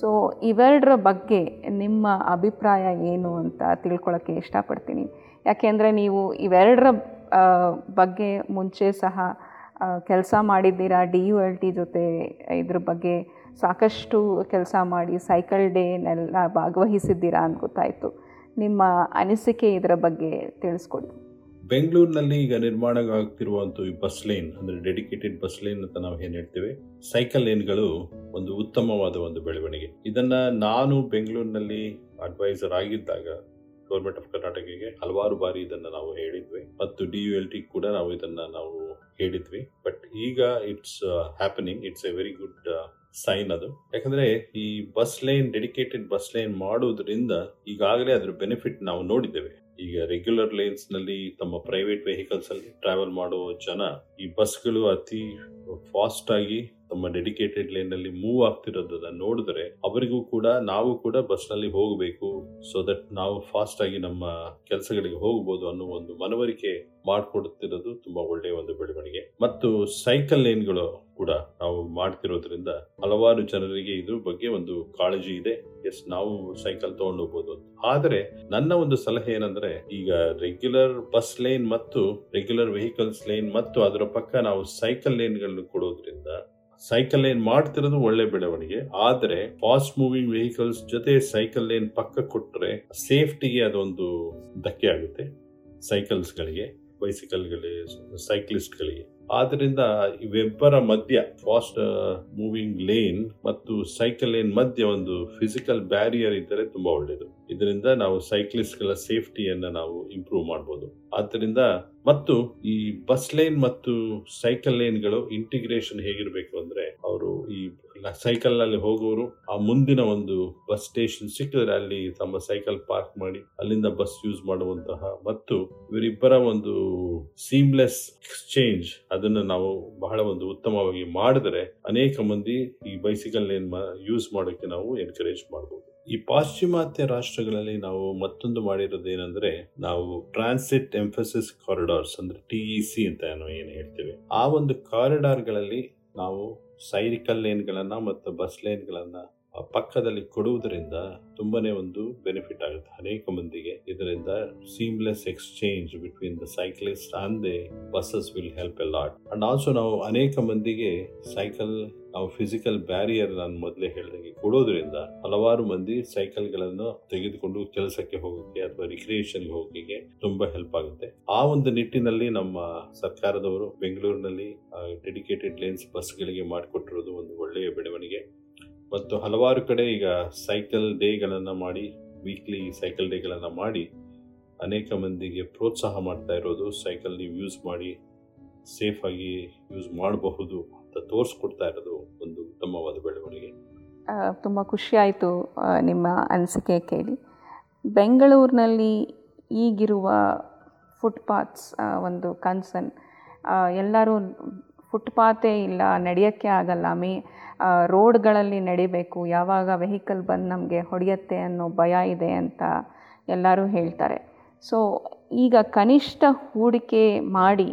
ಸೊ ಇವೆರಡರ ಬಗ್ಗೆ ನಿಮ್ಮ ಅಭಿಪ್ರಾಯ ಏನು ಅಂತ ತಿಳ್ಕೊಳ್ಳೋಕ್ಕೆ ಇಷ್ಟಪಡ್ತೀನಿ. ಯಾಕೆಂದರೆ ನೀವು ಇವೆರಡರ ಬಗ್ಗೆ ಮುಂಚೆ ಸಹ ಕೆಲಸ ಮಾಡಿದ್ದೀರಾ ಡಿ ಯು ಎಲ್ ಟಿ ಜೊತೆ ಇದ್ರ ಬಗ್ಗೆ ಸಾಕಷ್ಟು ಕೆಲಸ ಮಾಡಿ ಸೈಕಲ್ ಡೇನೆಲ್ಲ ಭಾಗವಹಿಸಿದ್ದೀರಾ ಅಂತ ಗೊತ್ತಾಯಿತು. ನಿಮ್ಮ ಅನಿಸಿಕೆ ಇದರ ಬಗ್ಗೆ ತಿಳಿಸ್ಕೊಡಿ. ಬೆಂಗಳೂರಿನಲ್ಲಿ ಈಗ ನಿರ್ಮಾಣ ಆಗ್ತಿರುವಂಥ ಈ ಬಸ್ ಲೈನ್, ಅಂದರೆ ಡೆಡಿಕೇಟೆಡ್ ಬಸ್ ಲೈನ್ ಅಂತ ನಾವು ಏನು ಹೇಳ್ತೇವೆ? ಸೈಕಲ್ ಲೈನ್ಗಳು ಒಂದು ಉತ್ತಮವಾದ ಒಂದು ಬೆಳವಣಿಗೆ. ಇದನ್ನು ನಾನು ಬೆಂಗಳೂರಿನಲ್ಲಿ ಅಡ್ವೈಸರ್ ಆಗಿದ್ದಾಗ ಗೌರ್ಮೆಂಟ್ ಆಫ್ ಕರ್ನಾಟಕಕ್ಕೆ ಹಲವಾರು ಬಾರಿ ಇದನ್ನು ನಾವು ಹೇಳಿದ್ವಿ. ಮತ್ತು ಡಿ ಯು ಎಲ್ ಟಿ ಕೂಡ ನಾವು ಇದನ್ನು ನಾವು ಹೇಳಿದ್ವಿ. ಬಟ್ ಈಗ it's happening it's a very good sign ಅದು. ಯಾಕಂದ್ರೆ ಈ bus line dedicated bus line ಮಾಡುವುದರಿಂದ ಈಗಾಗಲೇ ಅದ್ರ ಬೆನಿಫಿಟ್ ನಾವು ನೋಡಿದ್ದೇವೆ. ಈಗ ರೆಗ್ಯುಲರ್ ಲೈನ್ಸ್ನಲ್ಲಿ ತಮ್ಮ ಪ್ರೈವೇಟ್ ವೆಹಿಕಲ್ಸ್ ಅಲ್ಲಿ ಟ್ರಾವೆಲ್ ಮಾಡುವ ಜನ ಈ ಬಸ್ಗಳು ಅತಿ ಫಾಸ್ಟ್ ಆಗಿ ತಮ್ಮ ಡೆಡಿಕೇಟೆಡ್ ಲೇನ್ ಅಲ್ಲಿ ಮೂವ್ ಆಗ್ತಿರೋದನ್ನ ನೋಡಿದ್ರೆ ಅವರಿಗೂ ಕೂಡ ನಾವು ಕೂಡ ಬಸ್ನಲ್ಲಿ ಹೋಗಬೇಕು ಸೊ ದಟ್ ನಾವು ಫಾಸ್ಟ್ ಆಗಿ ನಮ್ಮ ಕೆಲಸಗಳಿಗೆ ಹೋಗಬಹುದು ಅನ್ನೋ ಒಂದು ಮನವರಿಕೆ ಮಾಡಿಕೊಡುತ್ತಿರೋದು ತುಂಬಾ ಒಳ್ಳೆಯ ಒಂದು ಬೆಳವಣಿಗೆ. ಮತ್ತು ಸೈಕಲ್ ಲೇನ್ಗಳು ಕೂಡ ನಾವು ಮಾಡ್ತಿರೋದ್ರಿಂದ ಹಲವಾರು ಜನರಿಗೆ ಇದ್ರ ಬಗ್ಗೆ ಒಂದು ಕಾಳಜಿ ಇದೆ. ಎಸ್ ನಾವು ಸೈಕಲ್ ತಗೊಂಡು ಹೋಗ್ಬೋದು ಆದರೆ ನನ್ನ ಒಂದು ಸಲಹೆ ಏನಂದ್ರೆ ಈಗ ರೆಗ್ಯುಲರ್ ಬಸ್ ಲೈನ್ ಮತ್ತು ರೆಗ್ಯುಲರ್ ವೆಹಿಕಲ್ಸ್ ಲೈನ್ ಮತ್ತು ಅದರ ಪಕ್ಕ ನಾವು ಸೈಕಲ್ ಲೈನ್ಗಳನ್ನು ಕೊಡೋದ್ರಿಂದ ಸೈಕಲ್ ಲೇನ್ ಮಾಡ್ತಿರೋದು ಒಳ್ಳೆ ಬೆಳವಣಿಗೆ. ಆದ್ರೆ ಫಾಸ್ಟ್ ಮೂವಿಂಗ್ ವೆಹಿಕಲ್ಸ್ ಜೊತೆ ಸೈಕಲ್ ಲೇನ್ ಪಕ್ಕ ಕೊಟ್ಟರೆ ಸೇಫ್ಟಿಗೆ ಅದೊಂದು ಧಕ್ಕೆ ಆಗುತ್ತೆ ಸೈಕಲ್ಸ್ಗಳಿಗೆ, ಬೈಸಿಕಲ್ಗಳಿಗೆ ಸೈಕ್ಲಿಸ್ಟ್ಗಳಿಗೆ ಆದ್ರಿಂದ ಇವೆಬ್ಬರ ಮಧ್ಯ ಫಾಸ್ಟ್ ಮೂವಿಂಗ್ ಲೇನ್ ಮತ್ತು ಸೈಕಲ್ ಲೇನ್ ಮಧ್ಯ ಒಂದು ಫಿಸಿಕಲ್ ಬ್ಯಾರಿಯರ್ ಇದ್ದರೆ ತುಂಬಾ ಒಳ್ಳೆಯದು ಇದರಿಂದ ನಾವು ಸೈಕ್ಲಿಸ್ಟ್ಗಳ ಸೇಫ್ಟಿಯನ್ನ ನಾವು ಇಂಪ್ರೂವ್ ಮಾಡಬಹುದು ಆದ್ದರಿಂದ ಮತ್ತು ಈ ಬಸ್ ಲೈನ್ ಮತ್ತು ಸೈಕಲ್ ಲೈನ್ಗಳು ಇಂಟಿಗ್ರೇಷನ್ ಹೇಗಿರಬೇಕು ಅಂದ್ರೆ ಅವರು ಈ ಸೈಕಲ್ನಲ್ಲಿ ಹೋಗೋರು ಆ ಮುಂದಿನ ಒಂದು ಬಸ್ ಸ್ಟೇಷನ್ ಸಿಕ್ಕಿದ್ರೆ ಅಲ್ಲಿ ತಮ್ಮ ಸೈಕಲ್ ಪಾರ್ಕ್ ಮಾಡಿ ಅಲ್ಲಿಂದ ಬಸ್ ಯೂಸ್ ಮಾಡುವಂತಹ ಮತ್ತು ಇವರಿಬ್ಬರ ಒಂದು ಸೀಮ್ಲೆಸ್ ಎಕ್ಸ್ಚೇಂಜ್ ಅದನ್ನ ನಾವು ಬಹಳ ಒಂದು ಉತ್ತಮವಾಗಿ ಮಾಡಿದ್ರೆ ಅನೇಕ ಮಂದಿ ಈ ಬೈಸಿಕಲ್ ಲೇನ್ ಯೂಸ್ ಮಾಡೋಕೆ ನಾವು ಎನ್ಕರೇಜ್ ಮಾಡಬಹುದು ಈ ಪಾಶ್ಚಿಮಾತ್ಯ ರಾಷ್ಟ್ರಗಳಲ್ಲಿ ನಾವು ಮತ್ತೊಂದು ಮಾಡಿರೋದು ಏನಂದ್ರೆ ನಾವು ಟ್ರಾನ್ಸಿಟ್ ಎಂಫಸಿಸ್ ಕಾರಿಡಾರ್ಸ್ ಅಂದ್ರೆ ಟಿಇಸಿ ಅಂತ ನಾವು ಏನು ಹೇಳ್ತೇವೆ. ಆ ಒಂದು ಕಾರಿಡಾರ್ಗಳಲ್ಲಿ ನಾವು ಸೈಕಲ್ ಲೇನ್ಗಳನ್ನು ಮತ್ತು ಬಸ್ ಲೇನ್ಗಳನ್ನು ಪಕ್ಕದಲ್ಲಿ ಕೊಡುವುದರಿಂದ ತುಂಬಾನೇ ಒಂದು ಬೆನಿಫಿಟ್ ಆಗುತ್ತೆ ಅನೇಕ ಮಂದಿಗೆ. ಇದರಿಂದ seamless exchange between the cyclist and the buses will help a lot and also ನಾವು ಅನೇಕ ಮಂದಿಗೆ ಸೈಕಲ್ ನಾವು ಫಿಸಿಕಲ್ ಬ್ಯಾರಿಯರ್ ನಾನು ಮೊದಲೇ ಹೇಳಿದಂಗೆ ಕೊಡೋದ್ರಿಂದ ಹಲವಾರು ಮಂದಿ ಸೈಕಲ್ಗಳನ್ನು ತೆಗೆದುಕೊಂಡು ಕೆಲಸಕ್ಕೆ ಹೋಗೋಕೆ ಅಥವಾ ರಿಕ್ರಿಯೇಷನ್ಗೆ ಹೋಗೋಕೆ ತುಂಬಾ ಹೆಲ್ಪ್ ಆಗುತ್ತೆ. ಆ ಒಂದು ನಿಟ್ಟಿನಲ್ಲಿ ನಮ್ಮ ಸರ್ಕಾರದವರು ಬೆಂಗಳೂರಿನಲ್ಲಿ ಡೆಡಿಕೇಟೆಡ್ ಲೇನ್ಸ್ ಬಸ್ಗಳಿಗೆ ಮಾಡಿಕೊಟ್ಟಿರೋದು ಒಂದು ಒಳ್ಳೆಯ ಬೆಳವಣಿಗೆ. ಮತ್ತು ಹಲವಾರು ಕಡೆ ಈಗ ಸೈಕಲ್ ಡೇಗಳನ್ನು ಮಾಡಿ ವೀಕ್ಲಿ ಸೈಕಲ್ ಡೇಗಳನ್ನು ಮಾಡಿ ಅನೇಕ ಮಂದಿಗೆ ಪ್ರೋತ್ಸಾಹ ಮಾಡ್ತಾ ಇರೋದು. ಸೈಕಲ್ ನೀವು ಯೂಸ್ ಮಾಡಿ ಸೇಫಾಗಿ ಯೂಸ್ ಮಾಡಬಹುದು ತೋರಿಸ್ಕೊಡ್ತಾ ಇರೋದು ಒಂದು ಉತ್ತಮವಾದ ಬೆಳವಣಿಗೆ. ತುಂಬ ಖುಷಿಯಾಯಿತು ನಿಮ್ಮ ಅನಿಸಿಕೆ ಕೇಳಿ. ಬೆಂಗಳೂರಿನಲ್ಲಿ ಈಗಿರುವ ಫುಟ್ಪಾತ್ಸ್ ಒಂದು ಕನ್ಸರ್ನ್ ಎಲ್ಲರೂ ಫುಟ್ಪಾತೇ ಇಲ್ಲ, ನಡೆಯೋಕ್ಕೆ ಆಗಲ್ಲ. ಮೇ ರೋಡ್ಗಳಲ್ಲಿ ನಡಿಬೇಕು, ಯಾವಾಗ ವೆಹಿಕಲ್ ಬಂದು ನಮಗೆ ಹೊಡೆಯತ್ತೆ ಅನ್ನೋ ಭಯ ಇದೆ ಅಂತ ಎಲ್ಲರೂ ಹೇಳ್ತಾರೆ. ಸೊ ಈಗ ಕನಿಷ್ಠ ಹೂಡಿಕೆ ಮಾಡಿ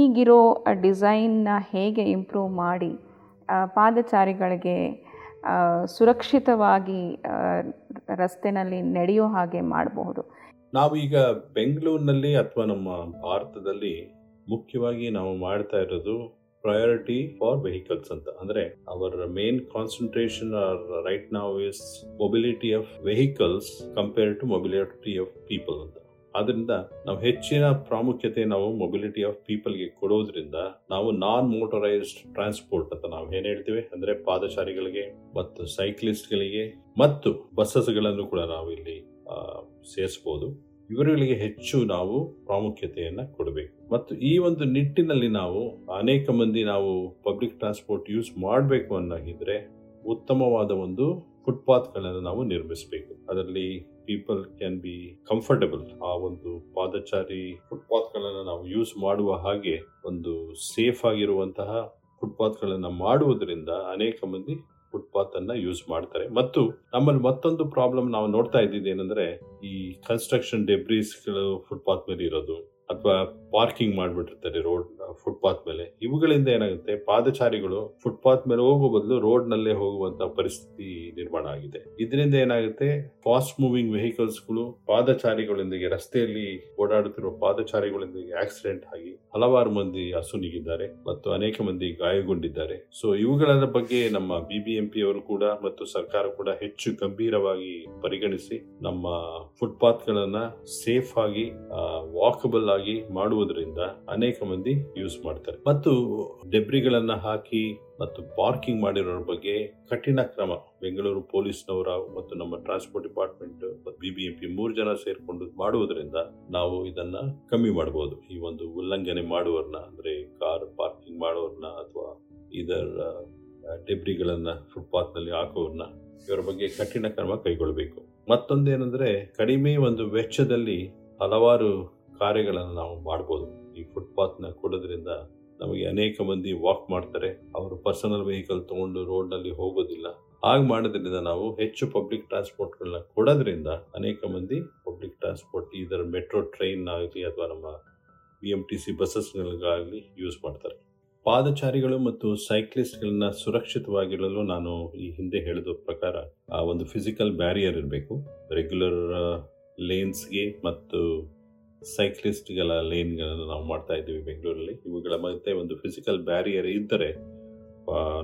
ಈಗಿರೋ ಡಿಸೈನ್ನ ಹೇಗೆ ಇಂಪ್ರೂವ್ ಮಾಡಿ ಪಾದಚಾರಿಗಳಿಗೆ ಸುರಕ್ಷಿತವಾಗಿ ರಸ್ತೆನಲ್ಲಿ ನಡೆಯೋ ಹಾಗೆ ಮಾಡಬಹುದು? ನಾವು ಈಗ ಬೆಂಗಳೂರಿನಲ್ಲಿ ಅಥವಾ ನಮ್ಮ ಭಾರತದಲ್ಲಿ ಮುಖ್ಯವಾಗಿ ನಾವು ಮಾಡ್ತಾ ಇರೋದು ಪ್ರಯಾರಿಟಿ ಫಾರ್ ವೆಹಿಕಲ್ಸ್ ಅಂತ. ಅಂದ್ರೆ ಅವರ main concentration are right now is mobility of vehicles compare to mobility of people ಅಂತ. ಆದ್ರಿಂದ ನಾವು ಹೆಚ್ಚಿನ ಪ್ರಾಮುಖ್ಯತೆ ನಾವು ಮೊಬಿಲಿಟಿ ಆಫ್ ಪೀಪಲ್ಗೆ ಕೊಡೋದ್ರಿಂದ ನಾವು ನಾನ್ ಮೋಟರೈಸ್ಡ್ ಟ್ರಾನ್ಸ್ಪೋರ್ಟ್ ಅಂತ ನಾವು ಏನ್ ಹೇಳ್ತೀವಿ? ಅಂದ್ರೆ ಪಾದಚಾರಿಗಳಿಗೆ ಮತ್ತು ಸೈಕ್ಲಿಸ್ಟ್ಗಳಿಗೆ ಮತ್ತು ಬಸ್ಸಸ್ಗಳನ್ನು ಕೂಡ ನಾವು ಇಲ್ಲಿ ಸೇರಿಸಬಹುದು ಇವರುಗಳಿಗೆ ಹೆಚ್ಚು ನಾವು ಪ್ರಾಮುಖ್ಯತೆಯನ್ನು ಕೊಡಬೇಕು. ಮತ್ತು ಈ ಒಂದು ನಿಟ್ಟಿನಲ್ಲಿ ನಾವು ಅನೇಕ ಮಂದಿ ನಾವು ಪಬ್ಲಿಕ್ ಟ್ರಾನ್ಸ್ಪೋರ್ಟ್ ಯೂಸ್ ಮಾಡಬೇಕು ಅನ್ನೋಗಿದ್ರೆ ಉತ್ತಮವಾದ ಒಂದು ಫುಟ್ಪಾತ್ಗಳನ್ನು ನಾವು ನಿರ್ಮಿಸಬೇಕು. ಅದರಲ್ಲಿ ಪೀಪಲ್ ಕ್ಯಾನ್ ಬಿ ಕಂಫರ್ಟಬಲ್ ಆ ಒಂದು ಪಾದಚಾರಿ ಫುಟ್ಪಾತ್ಗಳನ್ನು ನಾವು ಯೂಸ್ ಮಾಡುವ ಹಾಗೆ ಒಂದು ಸೇಫ್ ಆಗಿರುವಂತಹ ಫುಟ್ಪಾತ್ಗಳನ್ನು ಮಾಡುವುದರಿಂದ ಅನೇಕ ಮಂದಿ ಫುಟ್ಪಾತ್ ಅನ್ನ ಯೂಸ್ ಮಾಡ್ತಾರೆ. ಮತ್ತು ನಮ್ಮಲ್ಲಿ ಮತ್ತೊಂದು ಪ್ರಾಬ್ಲಮ್ ನಾವು ನೋಡ್ತಾ ಇದ್ದಿದ್ದು ಏನಂದ್ರೆ ಈ ಕನ್ಸ್ಟ್ರಕ್ಷನ್ ಡೆಬ್ರೀಸ್ಗಳು ಫುಟ್ಪಾತ್ ಮೇಲೆ ಇರೋದು, ಅಥವಾ ಪಾರ್ಕಿಂಗ್ ಮಾಡ್ಬಿಟ್ಟಿರ್ತಾರೆ ರೋಡ್ ಫುಟ್ಪಾತ್ ಮೇಲೆ. ಇವುಗಳಿಂದ ಏನಾಗುತ್ತೆ? ಪಾದಚಾರಿಗಳು ಫುಟ್ಪಾತ್ ಮೇಲೆ ಹೋಗುವ ಬದಲು ರೋಡ್ ನಲ್ಲೇ ಹೋಗುವಂತ ಪರಿಸ್ಥಿತಿ ನಿರ್ಮಾಣ ಆಗಿದೆ. ಇದರಿಂದ ಏನಾಗುತ್ತೆ? ಫಾಸ್ಟ್ ಮೂವಿಂಗ್ ವೆಹಿಕಲ್ಸ್ಗಳು ಪಾದಚಾರಿಗಳೊಂದಿಗೆ, ರಸ್ತೆಯಲ್ಲಿ ಓಡಾಡುತ್ತಿರುವ ಪಾದಚಾರಿಗಳೊಂದಿಗೆ ಆಕ್ಸಿಡೆಂಟ್ ಆಗಿ ಹಲವಾರು ಮಂದಿ ಅಸುನೀಗಿದ್ದಾರೆ ಮತ್ತು ಅನೇಕ ಮಂದಿ ಗಾಯಗೊಂಡಿದ್ದಾರೆ. ಸೊ ಇವುಗಳ ಬಗ್ಗೆ ನಮ್ಮ ಬಿಬಿಎಂಪಿ ಅವರು ಕೂಡ ಮತ್ತು ಸರ್ಕಾರ ಕೂಡ ಹೆಚ್ಚು ಗಂಭೀರವಾಗಿ ಪರಿಗಣಿಸಿ ನಮ್ಮ ಫುಟ್ಪಾತ್ ಗಳನ್ನ ಸೇಫ್ ಆಗಿ ವಾಕಬಲ್ ಆಗಿ ಮಾಡುವುದರಿಂದ ಅನೇಕ ಮಂದಿ ಯೂಸ್ ಮಾಡ್ತಾರೆ. ಮತ್ತು ಡೆಬ್ರಿಗಳನ್ನ ಹಾಕಿ ಮತ್ತು ಪಾರ್ಕಿಂಗ್ ಮಾಡಿರೋರ ಬಗ್ಗೆ ಕಠಿಣ ಕ್ರಮ. ಬೆಂಗಳೂರು ಪೊಲೀಸ್ನವರ ಮತ್ತು ನಮ್ಮ ಟ್ರಾನ್ಸ್ಪೋರ್ಟ್ ಡಿಪಾರ್ಟ್ಮೆಂಟ್ ಮತ್ತು ಬಿಬಿಎಂಪಿ ಮೂರು ಜನ ಸೇರ್ಕೊಂಡು ಮಾಡುವುದರಿಂದ ನಾವು ಇದನ್ನ ಕಮ್ಮಿ ಮಾಡಬಹುದು ಈ ಒಂದು ಉಲ್ಲಂಘನೆ ಮಾಡುವವ್ರನ್ನ ಅಂದ್ರೆ ಕಾರ್ ಪಾರ್ಕಿಂಗ್ ಮಾಡೋರ್ನ ಅಥವಾ ಇದರ ಡೆಬ್ರಿಗಳನ್ನ ಫುಟ್ಪಾತ್ನಲ್ಲಿ ಹಾಕೋರ್ನ ಇವರ ಬಗ್ಗೆ ಕಠಿಣ ಕ್ರಮ ಕೈಗೊಳ್ಳಬೇಕು ಮತ್ತೊಂದೇನೆಂದ್ರೆ ಕಡಿಮೆ ಒಂದು ವೆಚ್ಚದಲ್ಲಿ ಹಲವಾರು ಕಾರ್ಯಗಳನ್ನು ನಾವು ಮಾಡ್ಬೋದು. ಈ ಫುಟ್ಪಾತ್ನ ಕೊಡೋದ್ರಿಂದ ನಮಗೆ ಅನೇಕ ಮಂದಿ ವಾಕ್ ಮಾಡ್ತಾರೆ. ಅವರು ಪರ್ಸನಲ್ ವೆಹಿಕಲ್ ತಗೊಂಡು ರೋಡ್ನಲ್ಲಿ ಹೋಗೋದಿಲ್ಲ. ಹಾಗೆ ಮಾಡೋದ್ರಿಂದ ನಾವು ಹೆಚ್ಚು ಪಬ್ಲಿಕ್ ಟ್ರಾನ್ಸ್ಪೋರ್ಟ್ಗಳನ್ನ ಕೊಡೋದ್ರಿಂದ ಅನೇಕ ಮಂದಿ ಪಬ್ಲಿಕ್ ಟ್ರಾನ್ಸ್ಪೋರ್ಟ್ ಇದರ ಮೆಟ್ರೋ ಟ್ರೈನ್ ಆಗಲಿ ಅಥವಾ ನಮ್ಮ ಬಿ ಎಂ ಟಿ ಸಿ ಬಸ್ಸಸ್ಗಳಿಗಾಗಲಿ ಯೂಸ್ ಮಾಡ್ತಾರೆ. ಪಾದಚಾರಿಗಳು ಮತ್ತು ಸೈಕ್ಲಿಸ್ಟ್ಗಳನ್ನ ಸುರಕ್ಷಿತವಾಗಿರಲು ನಾನು ಈ ಹಿಂದೆ ಹೇಳಿದ ಪ್ರಕಾರ ಆ ಒಂದು ಫಿಸಿಕಲ್ ಬ್ಯಾರಿಯರ್ ಇರಬೇಕು. ರೆಗ್ಯುಲರ್ ಲೇನ್ಸ್ಗೆ ಮತ್ತು ಸೈಕ್ಲಿಸ್ಟ್ಗಳ ಲೇನ್ಗಳನ್ನು ನಾವು ಮಾಡ್ತಾ ಇದ್ದೀವಿ ಬೆಂಗಳೂರಲ್ಲಿ. ಇವುಗಳ ಮಧ್ಯೆ ಒಂದು ಫಿಸಿಕಲ್ ಬ್ಯಾರಿಯರ್ ಇದ್ದರೆ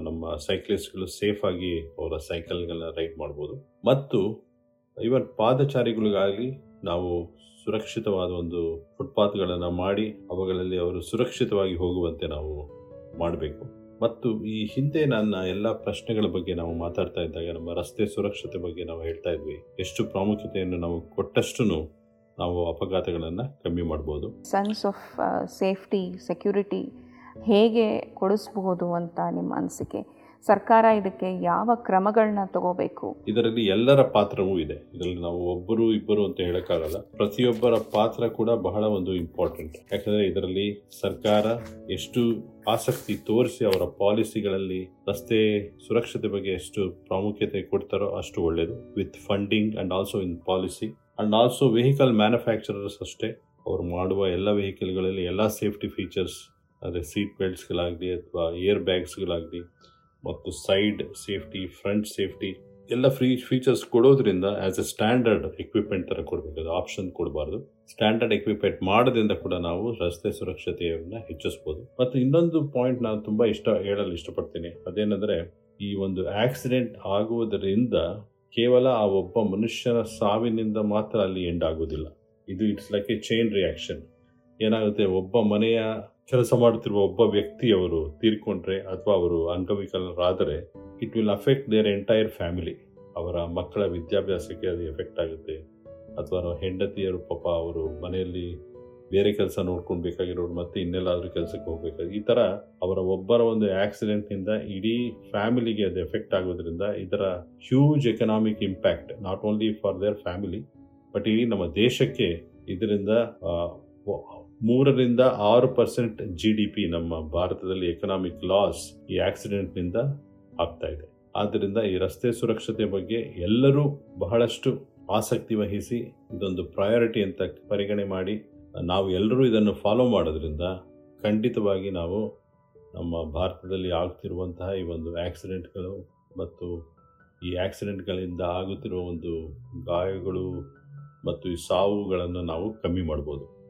ನಮ್ಮ ಸೈಕ್ಲಿಸ್ಟ್ಗಳು ಸೇಫ್ ಆಗಿ ಅವರ ಸೈಕಲ್ಗಳನ್ನ ರೈಡ್ ಮಾಡ್ಬೋದು. ಮತ್ತು ಇವನ್ ಪಾದಚಾರಿಗಳಿಗಾಗಲಿ ನಾವು ಸುರಕ್ಷಿತವಾದ ಒಂದು ಫುಟ್ಪಾತ್ಗಳನ್ನು ಮಾಡಿ, ಅವುಗಳಲ್ಲಿ ಅವರು ಸುರಕ್ಷಿತವಾಗಿ ಹೋಗುವಂತೆ ನಾವು ಮಾಡಬೇಕು. ಮತ್ತು ಈ ಹಿಂದೆ ನನ್ನ ಎಲ್ಲ ಪ್ರಶ್ನೆಗಳ ಬಗ್ಗೆ ನಾವು ಮಾತಾಡ್ತಾ ಇದ್ದಾಗ, ನಮ್ಮ ರಸ್ತೆ ಸುರಕ್ಷತೆ ಬಗ್ಗೆ ನಾವು ಹೇಳ್ತಾ ಇದ್ವಿ. ಎಷ್ಟು ಪ್ರಾಮುಖ್ಯತೆಯನ್ನು ನಾವು ಕೊಟ್ಟಷ್ಟು ನಾವು ಅಪಘಾತಗಳನ್ನು ಕಮ್ಮಿ ಮಾಡ್ಬೋದು. ಸೆನ್ಸ್ ಆಫ್ ಸೇಫ್ಟಿ ಸೆಕ್ಯೂರಿಟಿ ಹೇಗೆ ಕೊಡಿಸಬಹುದು ಅಂತ ನಿಮ್ಮ ಅನಿಸಿಕೆ? ಸರ್ಕಾರ ಇದಕ್ಕೆ ಯಾವ ಕ್ರಮಗಳನ್ನ ತಗೋಬೇಕು? ಇದರಲ್ಲಿ ಎಲ್ಲರ ಪಾತ್ರವೂ ಇದೆ. ಇದರಲ್ಲಿ ನಾವು ಒಬ್ಬರು ಇಬ್ಬರು ಅಂತ ಹೇಳಕ್ಕಾಗಲ್ಲ. ಪ್ರತಿಯೊಬ್ಬರ ಪಾತ್ರ ಕೂಡ ಬಹಳ ಒಂದು ಇಂಪಾರ್ಟೆಂಟ್ ಯಾಕಂದ್ರೆ ಇದರಲ್ಲಿ ಸರ್ಕಾರ ಎಷ್ಟು ಆಸಕ್ತಿ ತೋರಿಸಿ ಅವರ ಪಾಲಿಸಿಗಳಲ್ಲಿ ರಸ್ತೆ ಸುರಕ್ಷತೆ ಬಗ್ಗೆ ಎಷ್ಟು ಪ್ರಾಮುಖ್ಯತೆ ಕೊಡ್ತಾರೋ ಅಷ್ಟು ಒಳ್ಳೆಯದು with funding and also in policy and also vehicle manufacturers ಅಷ್ಟೇ. ಅವ್ರು ಮಾಡುವ ಎಲ್ಲ ವೆಹಿಕಲ್ಗಳಲ್ಲಿ ಎಲ್ಲ ಸೇಫ್ಟಿ ಫೀಚರ್ಸ್ ಅಂದರೆ ಸೀಟ್ ಬೆಲ್ಟ್ಸ್ಗಳಾಗಲಿ ಅಥವಾ ಏರ್ ಬ್ಯಾಗ್ಸ್ಗಳಾಗಲಿ ಮತ್ತು ಸೈಡ್ ಸೇಫ್ಟಿ ಫ್ರಂಟ್ ಸೇಫ್ಟಿ ಎಲ್ಲ ಫ್ರೀ ಫೀಚರ್ಸ್ ಕೊಡೋದ್ರಿಂದ ಆ್ಯಸ್ ಎ ಸ್ಟ್ಯಾಂಡರ್ಡ್ ಎಕ್ವಿಪ್ಮೆಂಟ್ ಥರ ಕೊಡಬೇಕು. ಆಪ್ಷನ್ ಕೊಡಬಾರ್ದು. ಸ್ಟ್ಯಾಂಡರ್ಡ್ ಎಕ್ವಿಪ್ಮೆಂಟ್ ಮಾಡೋದ್ರಿಂದ ಕೂಡ ನಾವು ರಸ್ತೆ ಸುರಕ್ಷತೆಯನ್ನು ಹೆಚ್ಚಿಸ್ಬೋದು. ಮತ್ತು ಇನ್ನೊಂದು ಪಾಯಿಂಟ್ ನಾನು ತುಂಬ ಇಷ್ಟ, ಹೇಳಲು ಇಷ್ಟಪಡ್ತೀನಿ. ಅದೇನೆಂದರೆ ಈ ಒಂದು ಆಕ್ಸಿಡೆಂಟ್ ಆಗುವುದರಿಂದ ಕೇವಲ ಆ ಒಬ್ಬ ಮನುಷ್ಯನ ಸಾವಿನಿಂದ ಮಾತ್ರ ಅಲ್ಲಿ ಎಂಡ್ ಆಗೋದಿಲ್ಲ ಇದು it's like a chain reaction ಏನಾಗುತ್ತೆ, ಒಬ್ಬ ಮನೆಯ ಕೆಲಸ ಮಾಡುತ್ತಿರುವ ಒಬ್ಬ ವ್ಯಕ್ತಿಯವರು ತೀರ್ಕೊಂಡ್ರೆ ಅಥವಾ ಅವರು ಅಂಗವಿಕಲರಾದರೆ it will affect their entire family ಅವರ ಮಕ್ಕಳ ವಿದ್ಯಾಭ್ಯಾಸಕ್ಕೆ ಅದು ಎಫೆಕ್ಟ್ ಆಗುತ್ತೆ. ಅಥವಾ ಹೆಂಡತಿಯರು ಪಾಪ ಅವರು ಮನೆಯಲ್ಲಿ ಬೇರೆ ಕೆಲಸ ನೋಡ್ಕೊಂಡು ಬೇಕಾಗಿರೋರು ಮತ್ತೆ ಇನ್ನೆಲ್ಲಾದ್ರೂ ಕೆಲಸಕ್ಕೆ ಹೋಗ್ಬೇಕಾಗಿ ಈ ಥರ ಅವರ ಒಬ್ಬರ ಒಂದು ಆಕ್ಸಿಡೆಂಟ್ನಿಂದ ಇಡೀ ಫ್ಯಾಮಿಲಿಗೆ ಅದು ಎಫೆಕ್ಟ್ ಆಗೋದ್ರಿಂದ ಇದರ huge economic impact not only for their family but ಇಡೀ ನಮ್ಮ ದೇಶಕ್ಕೆ ಇದರಿಂದ ಮೂರರಿಂದ ಆರು ಪರ್ಸೆಂಟ್ ಜಿ ಡಿ ಪಿ ನಮ್ಮ ಭಾರತದಲ್ಲಿ ಎಕನಾಮಿಕ್ ಲಾಸ್ ಈ ಆಕ್ಸಿಡೆಂಟ್ನಿಂದ ಆಗ್ತಾ ಇದೆ. ಆದ್ದರಿಂದ ಈ ರಸ್ತೆ ಸುರಕ್ಷತೆ ಬಗ್ಗೆ ಎಲ್ಲರೂ ಬಹಳಷ್ಟು ಆಸಕ್ತಿ ವಹಿಸಿ ಇದೊಂದು ಪ್ರಯಾರಿಟಿ ಅಂತ ಪರಿಗಣನೆ ಮಾಡಿ ನಾವು ಎಲ್ಲರೂ ಇದನ್ನು ಫಾಲೋ ಮಾಡೋದ್ರಿಂದ ಖಂಡಿತವಾಗಿ ನಾವು ನಮ್ಮ ಭಾರತದಲ್ಲಿ ಆಗ್ತಿರುವಂತಹ ಈ ಒಂದು ಆಕ್ಸಿಡೆಂಟ್ಗಳು ಮತ್ತು ಈ ಆಕ್ಸಿಡೆಂಟ್ಗಳಿಂದ ಆಗುತ್ತಿರುವ ಒಂದು ಗಾಯಗಳು ಮತ್ತು ಈ ಸಾವುಗಳನ್ನು ನಾವು ಕಮ್ಮಿ ಮಾಡ್ಬೋದು.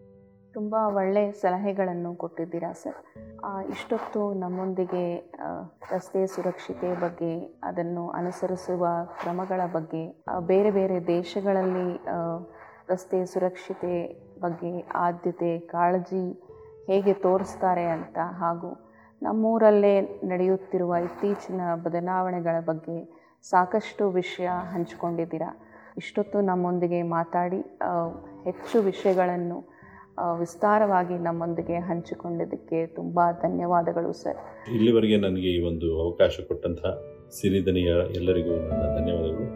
ತುಂಬ ಒಳ್ಳೆಯ ಸಲಹೆಗಳನ್ನು ಕೊಟ್ಟಿದ್ದೀರಾ ಸರ್. ಇಷ್ಟೊತ್ತು ನಮ್ಮೊಂದಿಗೆ ರಸ್ತೆ ಸುರಕ್ಷತೆ ಬಗ್ಗೆ, ಅದನ್ನು ಅನುಸರಿಸುವ ಕ್ರಮಗಳ ಬಗ್ಗೆ ಬೇರೆ ಬೇರೆ ದೇಶಗಳಲ್ಲಿ ರಸ್ತೆ ಸುರಕ್ಷತೆ ಬಗ್ಗೆ ಆದ್ಯತೆ, ಕಾಳಜಿ ಹೇಗೆ ತೋರಿಸ್ತಾರೆ ಅಂತ ಹಾಗೂ ನಮ್ಮೂರಲ್ಲೇ ನಡೆಯುತ್ತಿರುವ ಇತ್ತೀಚಿನ ಬದಲಾವಣೆಗಳ ಬಗ್ಗೆ ಸಾಕಷ್ಟು ವಿಷಯ ಹಂಚಿಕೊಂಡಿದ್ದೀರಾ? ಇಷ್ಟೊತ್ತು ನಮ್ಮೊಂದಿಗೆ ಮಾತಾಡಿ ಹೆಚ್ಚು ವಿಷಯಗಳನ್ನು ವಿಸ್ತಾರವಾಗಿ ನಮ್ಮೊಂದಿಗೆ ಹಂಚಿಕೊಂಡಿದ್ದಕ್ಕೆ ತುಂಬ ಧನ್ಯವಾದಗಳು, ಸರ್. ಇಲ್ಲಿವರೆಗೆ ನನಗೆ ಈ ಒಂದು ಅವಕಾಶ ಕೊಟ್ಟಂತಹ ಸಿರಿಧನಿಯ ಎಲ್ಲರಿಗೂ ನನ್ನ ಧನ್ಯವಾದಗಳು.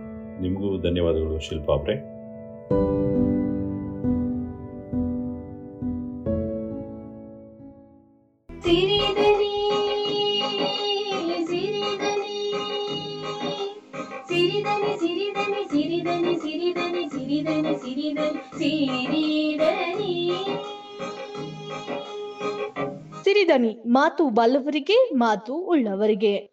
ನಿಮಗೂ ಧನ್ಯವಾದಗಳು, ಶಿಲ್ಪಾ ಅವ್ರೆ. ಸಿರಿದನಿ ಸಿರಿದನಿ ಮಾತು ಬಲ್ಲವರಿಗೆ ಮಾತು ಉಳ್ಳವರಿಗೆ